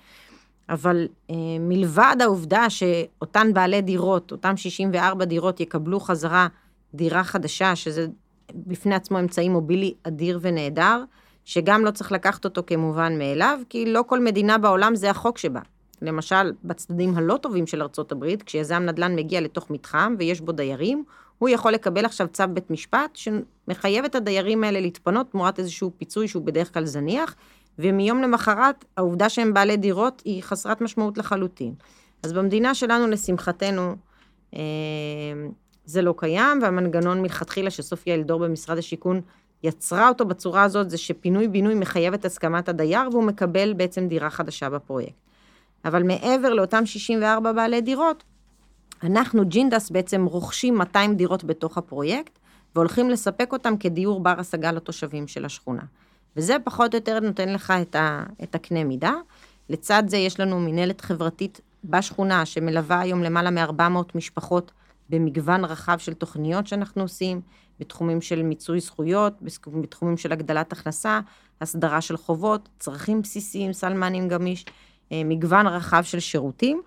אבל אה, מלבד העובדה שאותן בעלי דירות, אותן 64 דירות יקבלו חזרה דירה חדשה, שזה בפני עצמו אמצעי מובילי אדיר ונהדר, שגם לא צריך לקחת אותו כמובן מאליו, כי לא כל מדינה בעולם זה החוק שבה. למשל, בצדדים הלא טובים של ארצות הברית, כשיזם נדל"ן מגיע לתוך מתחם ויש בו דיירים, הוא יכול לקבל עכשיו צו בית משפט שמחייב את הדיירים האלה להתפנות תמורת איזשהו פיצוי שהוא בדרך כלל זניח, ומיום למחרת העובדה שהם בעלי דירות היא חסרת משמעות לחלוטין. אז במדינה שלנו, לשמחתנו, אה, זה לא קיים, והמנגנון מלכתחילה שסופיה אלדור במשרד השיכון יצרה אותו בצורה הזאת, זה שפינוי-בינוי מחייב את הסכמת הדייר, והוא מקבל בעצם דירה חדשה בפרויקט. אבל מעבר לאותם 64 בעלי דירות, אנחנו, ג'ינדס, בעצם רוכשים 200 דירות בתוך הפרויקט, והולכים לספק אותם כדיור בר השגה לתושבים של השכונה. וזה פחות או יותר נותן לך את, ה, את הקנה מידה. לצד זה יש לנו מנהלת חברתית בשכונה, שמלווה היום למעלה מ-400 משפחות במגוון רחב של תוכניות שאנחנו עושים, בתחומים של מיצוי זכויות, בתחומים של הגדלת הכנסה, הסדרה של חובות, צרכים בסיסיים, סל מענים גמיש, אה, מגוון רחב של שירותים.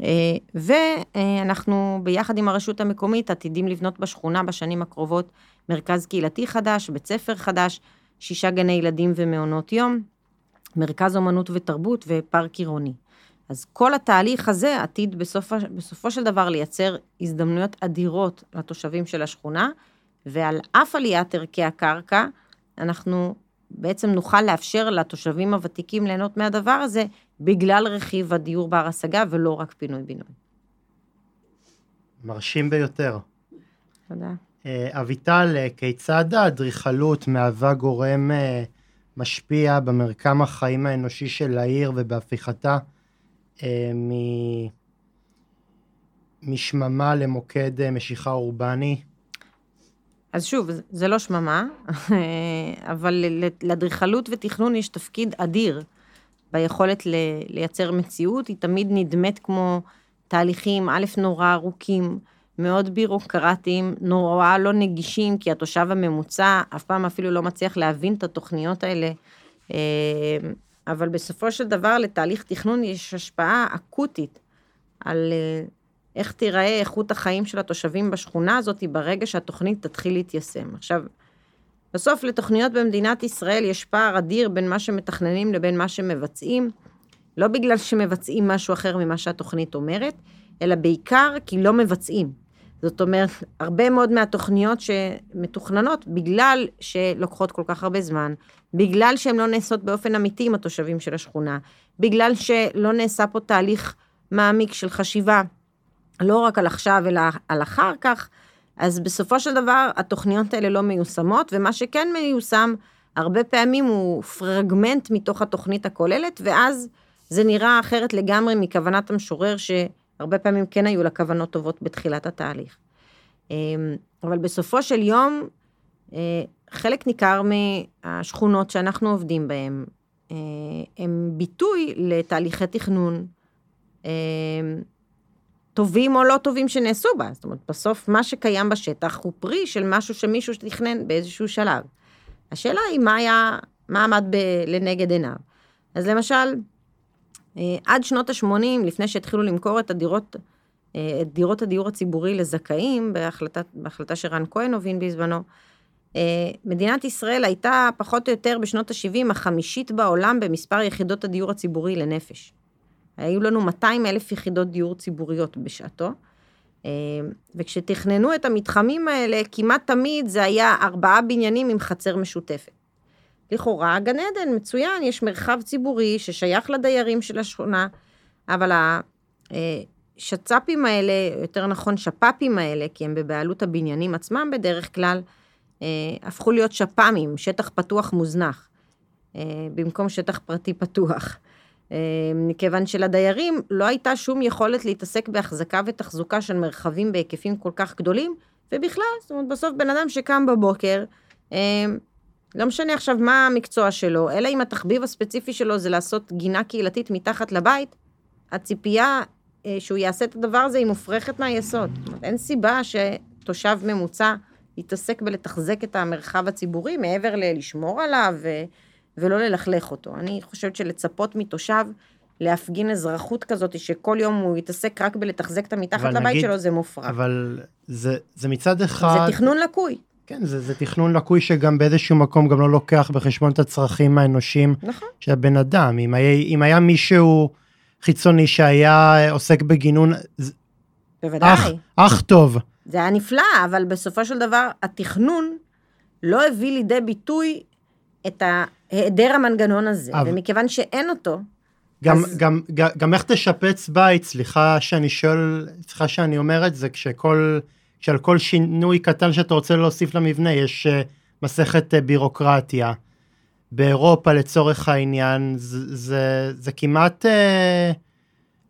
אה, ואנחנו ביחד עם הרשות המקומית עתידים לבנות בשכונה בשנים הקרובות מרכז קהילתי חדש, בית ספר חדש, שישה גני ילדים ומעונות יום, מרכז אומנות ותרבות ופארק עירוני. אז כל התהליך הזה עתיד בסופו, בסופו של דבר לייצר הזדמנויות אדירות לתושבים של השכונה, ועל אף עליית ערכי הקרקע, אנחנו בעצם נוכל לאפשר לתושבים הוותיקים ליהנות מהדבר הזה, בגלל רכיב הדיור בר השגה ולא רק פינוי-בינוי. מרשים ביותר. תודה. אה, אביטל, אה, כיצד האדריכלות מהווה גורם אה, משפיע במרקם החיים האנושי של העיר ובהפיכתה משממה למוקד משיכה אורבני? אז שוב, זה לא שממה, [laughs] אבל לאדריכלות ותכנון יש תפקיד אדיר ביכולת לייצר מציאות, היא תמיד נדמת כמו תהליכים, א', נורא ארוכים, מאוד בירוקרטיים, נורא לא נגישים, כי התושב הממוצע אף פעם אפילו לא מצליח להבין את התוכניות האלה. אה, אבל בסופו של דבר לתהליך תכנון יש השפעה אקוטית על אה, איך תיראה איכות החיים של התושבים בשכונה הזאת ברגע שהתוכנית תתחיל להתיישם. עכשיו, בסוף לתוכניות במדינת ישראל יש פער אדיר בין מה שמתכננים לבין מה שמבצעים, לא בגלל שמבצעים משהו אחר ממה שהתוכנית אומרת, אלא בעיקר כי לא מבצעים. זאת אומרת, הרבה מאוד מהתוכניות שמתוכננות, בגלל שלוקחות כל כך הרבה זמן, בגלל שהן לא נעשות באופן אמיתי עם התושבים של השכונה, בגלל שלא נעשה פה תהליך מעמיק של חשיבה, לא רק על עכשיו, אלא על אחר כך, אז בסופו של דבר התוכניות האלה לא מיושמות, ומה שכן מיושם, הרבה פעמים הוא פרגמנט מתוך התוכנית הכוללת, ואז זה נראה אחרת לגמרי מכוונת המשורר, שהרבה פעמים כן היו לה כוונות טובות בתחילת התהליך. אמ, אבל בסופו של יום, אה, חלק ניכר מהשכונות שאנחנו עובדים בהן, אה, הם ביטוי לתהליכי תכנון אמ, טובים או לא טובים שנעשו בה. זאת אומרת, בסוף מה שקיים בשטח הוא פרי של משהו שמישהו תכנן באיזשהו שלב. השאלה היא מה היה, מה עמד ב, לנגד עיניו. אז למשל, אה, עד שנות ה-80, לפני שהתחילו למכור את הדירות, אה, את דירות הדיור הציבורי לזכאים, בהחלטה, בהחלטה שרן כהן הוביל בזמנו, אה, מדינת ישראל הייתה פחות או יותר בשנות ה-70 החמישית בעולם במספר יחידות הדיור הציבורי לנפש. היו לנו 200 אלף יחידות דיור ציבוריות בשעתו, אה, וכשתכננו את המתחמים האלה, כמעט תמיד זה היה ארבעה בניינים עם חצר משותפת. לכאורה, גן עדן, מצוין, יש מרחב ציבורי ששייך לדיירים של השכונה, אבל השצ"פים האלה, יותר נכון שפ"פים האלה, כי הם בבעלות הבניינים עצמם בדרך כלל, אה, הפכו להיות שפ"מים, שטח פתוח מוזנח, אה, במקום שטח פרטי פתוח. מכיוון שלדיירים לא הייתה שום יכולת להתעסק בהחזקה ותחזוקה של מרחבים בהיקפים כל כך גדולים, ובכלל, זאת אומרת, בסוף בן אדם שקם בבוקר, לא משנה עכשיו מה המקצוע שלו, אלא אם התחביב הספציפי שלו זה לעשות גינה קהילתית מתחת לבית, הציפייה אה, שהוא יעשה את הדבר הזה היא מופרכת מהיסוד. אין סיבה שתושב ממוצע יתעסק בלתחזק את המרחב הציבורי מעבר ללשמור עליו ולא ללכלך אותו. אני חושבת שלצפות מתושב להפגין אזרחות כזאת, שכל יום הוא יתעסק רק בלתחזק את המתחת לבית נגיד, שלו, זה מופרע. אבל זה, זה מצד אחד... זה תכנון לקוי. כן, זה, זה תכנון לקוי שגם באיזשהו מקום גם לא לוקח בחשבון את הצרכים האנושיים נכון. של הבן אדם. אם היה, אם היה מישהו חיצוני שהיה עוסק בגינון, בוודאי. אח, אח טוב. זה היה נפלא, אבל בסופו של דבר התכנון לא הביא לידי ביטוי את היעדר המנגנון הזה, אבל... ומכיוון שאין אותו, גם, אז- גם, גם, גם איך תשפץ בית, סליחה שאני שואל, סליחה שאני אומר את זה, כשכל, כשעל כל שינוי קטן שאתה רוצה להוסיף למבנה יש uh, מסכת uh, בירוקרטיה. באירופה לצורך העניין זה, זה, זה כמעט uh,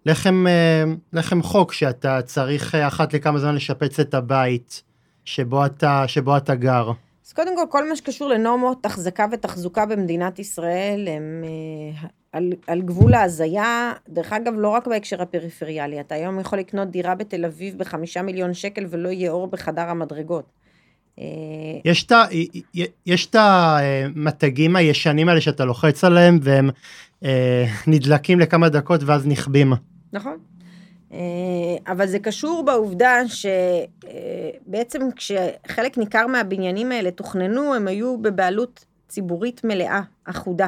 לחם, uh, לחם חוק שאתה צריך uh, אחת לכמה זמן לשפץ את הבית שבו אתה, שבו אתה גר. אז קודם כל, כל מה שקשור לנורמות החזקה ותחזוקה במדינת ישראל הם אה, על, על גבול ההזיה, דרך אגב, לא רק בהקשר הפריפריאלי, אתה היום יכול לקנות דירה בתל אביב בחמישה מיליון שקל ולא יהיה אור בחדר המדרגות. אה, יש את ה- יש את המתגים הישנים האלה שאתה לוחץ עליהם והם אה, נדלקים לכמה דקות ואז נכבים. נכון. אה, אבל זה קשור בעובדה שבעצם כשחלק ניכר מהבניינים האלה תוכננו, הם היו בבעלות ציבורית מלאה, אחודה.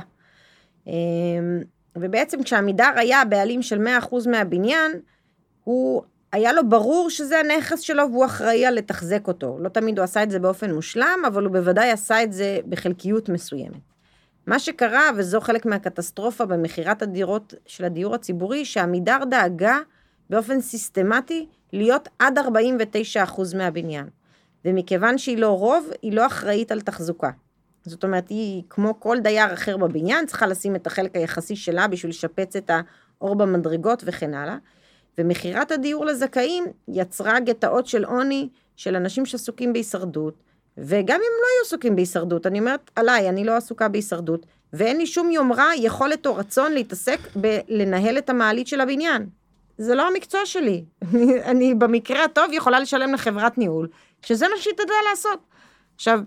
אה, ובעצם כשעמידר היה בעלים של 100% מהבניין, הוא, היה לו ברור שזה הנכס שלו והוא אחראי על לתחזק אותו. לא תמיד הוא עשה את זה באופן מושלם, אבל הוא בוודאי עשה את זה בחלקיות מסוימת. מה שקרה, וזו חלק מהקטסטרופה במכירת הדירות של הדיור הציבורי, שעמידר דאגה באופן סיסטמטי להיות עד 49% מהבניין. ומכיוון שהיא לא רוב, היא לא אחראית על תחזוקה. זאת אומרת, היא, כמו כל דייר אחר בבניין, צריכה לשים את החלק היחסי שלה בשביל לשפץ את האור במדרגות וכן הלאה. ומכירת הדיור לזכאים יצרה גטאות של עוני של אנשים שעסוקים בהישרדות, וגם אם לא היו עסוקים בהישרדות, אני אומרת עליי, אני לא עסוקה בהישרדות, ואין לי שום יומרה, יכולת או רצון להתעסק בלנהל את המעלית של הבניין. זה לא המקצוע שלי. [laughs] אני, במקרה הטוב יכולה לשלם לחברת ניהול, שזה מה שהיא תדע לעשות. עכשיו,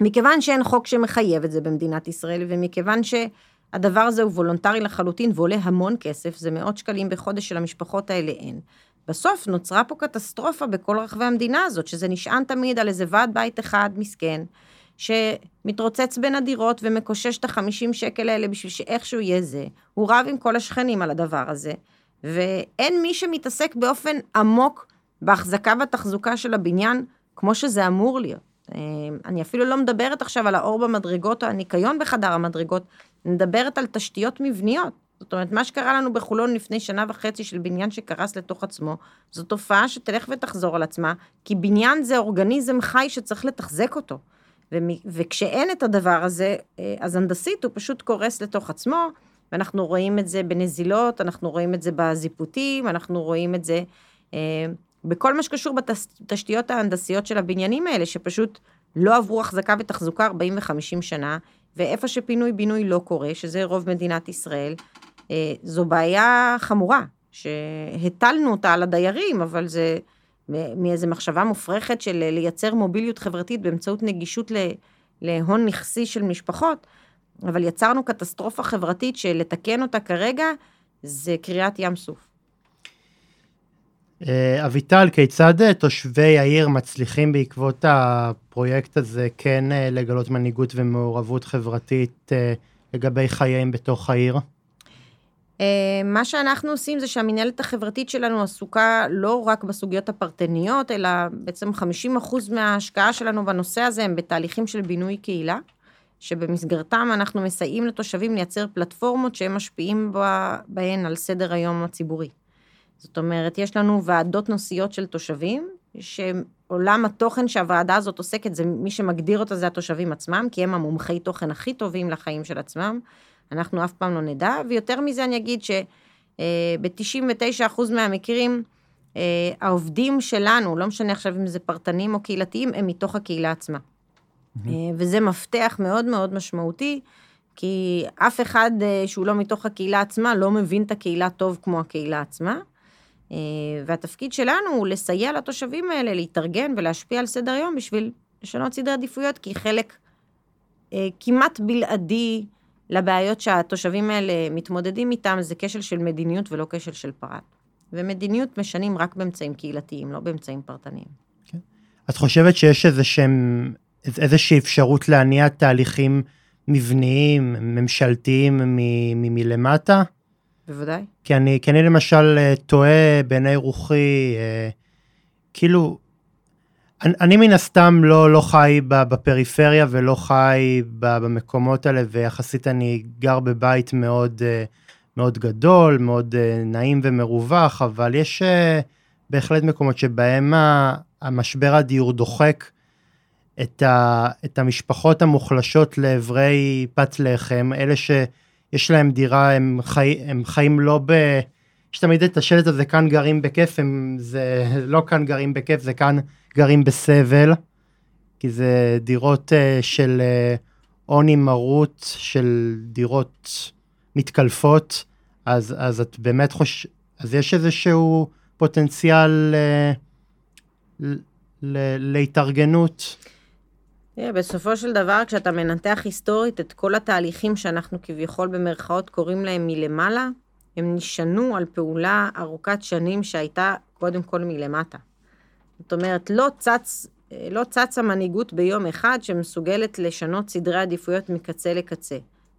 מכיוון שאין חוק שמחייב את זה במדינת ישראל, ומכיוון שהדבר הזה הוא וולונטרי לחלוטין ועולה המון כסף, זה מאות שקלים בחודש שלמשפחות האלה אין. בסוף נוצרה פה קטסטרופה בכל רחבי המדינה הזאת, שזה נשען תמיד על איזה ועד בית אחד מסכן, שמתרוצץ בין הדירות ומקושש את החמישים שקל האלה בשביל שאיכשהו יהיה זה. הוא רב עם כל השכנים על הדבר הזה, ואין מי שמתעסק באופן עמוק בהחזקה והתחזוקה של הבניין, כמו שזה אמור להיות. אה, אני אפילו לא מדברת עכשיו על האור במדרגות או הניקיון בחדר המדרגות, אני מדברת על תשתיות מבניות. זאת אומרת, מה שקרה לנו בחולון לפני שנה וחצי של בניין שקרס לתוך עצמו, זו תופעה שתלך ותחזור על עצמה, כי בניין זה אורגניזם חי שצריך לתחזק אותו. ומ- וכשאין את הדבר הזה, אה, אז הנדסית הוא פשוט קורס לתוך עצמו, ואנחנו רואים את זה בנזילות, אנחנו רואים את זה בזיפותים, אנחנו רואים את זה אה, בכל מה שקשור בתשתיות ההנדסיות של הבניינים האלה, שפשוט לא עברו החזקה ותחזוקה 40 ו-50 שנה, ואיפה שפינוי-בינוי לא קורה, שזה רוב מדינת ישראל, אה, זו בעיה חמורה, שהטלנו אותה על הדיירים, אבל זה מאיזו מחשבה מופרכת של לייצר מוביליות חברתית באמצעות נגישות ל- להון נכסי של משפחות, אבל יצרנו קטסטרופה חברתית שלתקן אותה כרגע זה קריעת ים סוף. אה, אביטל, כיצד אה, תושבי העיר מצליחים בעקבות הפרויקט הזה כן אה, לגלות מנהיגות ומעורבות חברתית לגבי חייהם בתוך העיר? מה שאנחנו עושים זה שהמינהלת החברתית שלנו עסוקה לא רק בסוגיות הפרטניות, אלא בעצם 50% מההשקעה שלנו בנושא הזה הם בתהליכים של בינוי קהילה, שבמסגרתם אנחנו מסייעים לתושבים לייצר פלטפורמות שהם משפיעים בהן על סדר היום הציבורי. זאת אומרת, יש לנו ועדות נושאיות של תושבים, שעולם התוכן שהוועדה הזאת עוסקת, זה מי שמגדיר אותה זה התושבים עצמם, כי הם המומחי תוכן הכי טובים לחיים של עצמם. אנחנו אף פעם לא נדע, ויותר מזה אני אגיד שב-99% מהמקרים, אה, העובדים שלנו, לא משנה עכשיו אם זה פרטנים או קהילתיים, הם מתוך הקהילה עצמה. אה, וזה מפתח מאוד מאוד משמעותי, כי אף אחד אה, שהוא לא מתוך הקהילה עצמה לא מבין את הקהילה טוב כמו הקהילה עצמה. והתפקיד שלנו הוא לסייע לתושבים האלה להתארגן ולהשפיע על סדר היום בשביל לשנות סדרי עדיפויות, כי חלק כמעט בלעדי לבעיות שהתושבים האלה מתמודדים איתם זה כשל של מדיניות ולא כשל של פרט. ומדיניות משנים רק באמצעים קהילתיים, לא באמצעים פרטניים. כן. את חושבת שיש איזשהם, איזושהי אפשרות להניע תהליכים מבניים, ממשלתיים מ- מ- מלמטה? בוודאי. כי אני, כי אני למשל אה, תוהה בעיני רוחי, אה, כאילו, אני, אני מן הסתם לא, לא חי בפריפריה ולא חי במקומות האלה, ויחסית אני גר בבית מאוד, אה, מאוד גדול, מאוד uh, נעים ומרווח, אבל יש uh, בהחלט מקומות שבהם המשבר הדיור דוחק את, ה, את המשפחות המוחלשות לעברי פת לחם, אלה שיש להם דירה, הם, חי, הם חיים לא ב... יש תמיד את השלט הזה, כאן גרים בכיף, הם, זה לא כאן גרים בכיף, זה כאן גרים בסבל, כי זה דירות uh, של עוני uh, מרות, של דירות מתקלפות, אז, אז את באמת חוש... אז יש איזשהו פוטנציאל uh. ל... להתארגנות. Yeah, בסופו של דבר, כשאתה מנתח היסטורית את כל התהליכים שאנחנו כביכול במרכאות קוראים להם מלמעלה, הם נשענו על פעולה ארוכת שנים שהייתה קודם כל מלמטה. זאת אומרת, לא צץ, לא צצה מנהיגות ביום אחד שמסוגלת לשנות סדרי עדיפויות מקצה לקצה.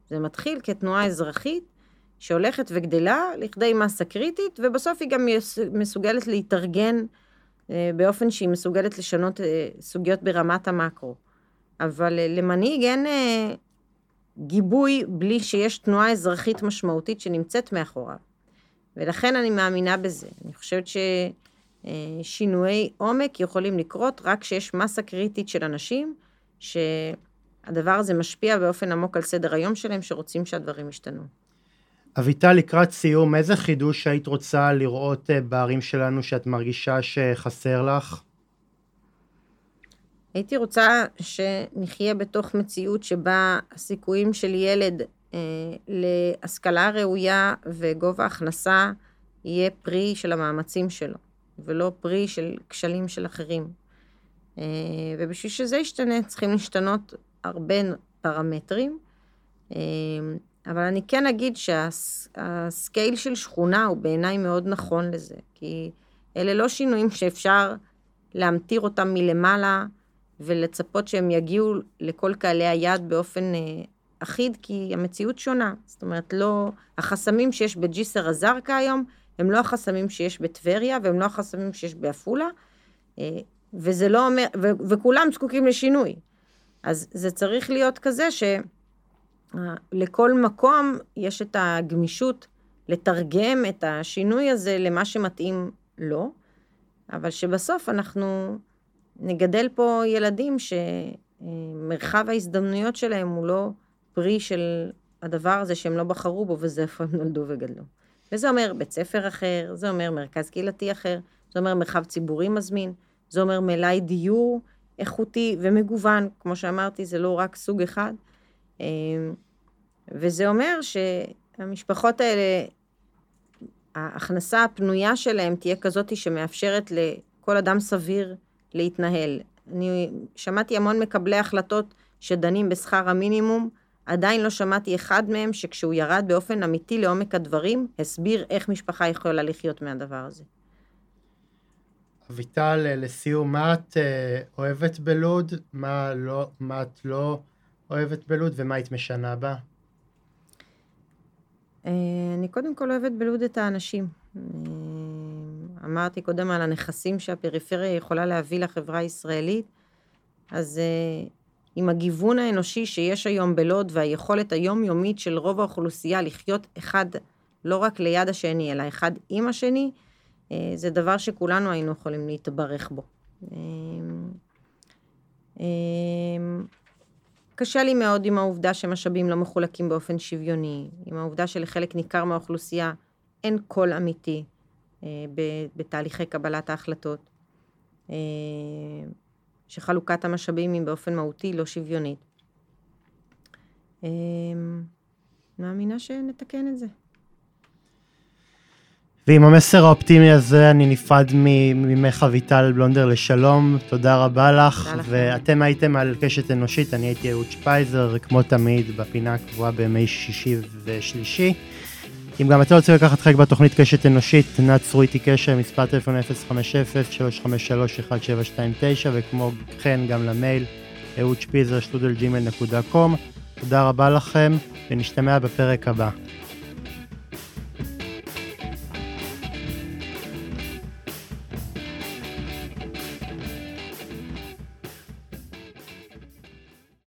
זה מתחיל כתנועה אזרחית שהולכת וגדלה לכדי מסה קריטית, ובסוף היא גם מסוגלת להתארגן אה, באופן שהיא מסוגלת לשנות אה, סוגיות ברמת המקרו. אבל אה, למנהיג אין גיבוי בלי שיש תנועה אזרחית משמעותית שנמצאת מאחוריו. ולכן אני מאמינה בזה. אני חושבת ששינויי עומק יכולים לקרות רק כשיש מסה קריטית של אנשים, שהדבר הזה משפיע באופן עמוק על סדר היום שלהם, שרוצים שהדברים ישתנו. אביטל, לקראת סיום, איזה חידוש היית רוצה לראות אה, בערים שלנו שאת מרגישה שחסר לך? הייתי רוצה שנחיה בתוך מציאות שבה הסיכויים של ילד אה, להשכלה ראויה וגובה הכנסה יהיה פרי של המאמצים שלו, ולא פרי של כשלים של אחרים. אה, ובשביל שזה ישתנה צריכים להשתנות הרבה פרמטרים. אה, אבל אני כן אגיד שהסקייל של שכונה הוא בעיניי מאוד נכון לזה, כי אלה לא שינויים שאפשר להמטיר אותם מלמעלה ולצפות שהם יגיעו לכל קהלי היעד באופן אה, אחיד, כי המציאות שונה. זאת אומרת, לא... החסמים שיש בג'יסר א-זרקא היום, הם לא החסמים שיש בטבריה, והם לא החסמים שיש בעפולה, אה, וזה לא אומר... ו... וכולם זקוקים לשינוי. אז זה צריך להיות כזה ש... לכל מקום יש את הגמישות לתרגם את השינוי הזה למה שמתאים לו, אבל שבסוף אנחנו נגדל פה ילדים שמרחב ההזדמנויות שלהם הוא לא פרי של הדבר הזה שהם לא בחרו בו, וזה איפה הם נולדו וגדלו. וזה אומר בית ספר אחר, זה אומר מרכז קהילתי אחר, זה אומר מרחב ציבורי מזמין, זה אומר מלאי דיור איכותי ומגוון, כמו שאמרתי, זה לא רק סוג אחד. אמ, וזה אומר שהמשפחות האלה, ההכנסה הפנויה שלהם תהיה כזאת שמאפשרת לכל אדם סביר להתנהל. אני שמעתי המון מקבלי החלטות שדנים בשכר המינימום, עדיין לא שמעתי אחד מהם שכשהוא ירד באופן אמיתי לעומק הדברים, הסביר איך משפחה יכולה לחיות מהדבר הזה. אביטל, לסיום, מה את אה, אוהבת בלוד? מה, לא, מה את לא אוהבת בלוד ומה היית משנה בה? אה, אני קודם כל אוהבת בלוד את האנשים. אה, אמרתי קודם על הנכסים שהפריפריה יכולה להביא לחברה הישראלית, אז אה, עם הגיוון האנושי שיש היום בלוד והיכולת היומיומית של רוב האוכלוסייה לחיות אחד לא רק ליד השני, אלא אחד עם השני, זה דבר שכולנו היינו יכולים להתברך בו. קשה לי מאוד עם העובדה שמשאבים לא מחולקים באופן שוויוני, עם העובדה שלחלק ניכר מהאוכלוסייה אין קול אמיתי אה, בתהליכי קבלת ההחלטות, אה, שחלוקת המשאבים היא באופן מהותי לא שוויונית. אה, מאמינה שנתקן את זה. ועם המסר האופטימי הזה אני נפרד ממך אביטל בלונדר לשלום, תודה רבה לך. תודה ואתם הייתם על קשת אנושית, אני הייתי אהוד שפייזר, כמו תמיד, בפינה הקבועה בימי שישי ושלישי. אם גם אתם רוצים לקחת חלק בתוכנית קשת אנושית, נעצרו איתי קשר, מספר טלפון 050-353-1729, וכמו כן גם למייל, אהוד שפיזר, שטודל ג'ימל נקודה קום. תודה רבה לכם, ונשתמע בפרק הבא.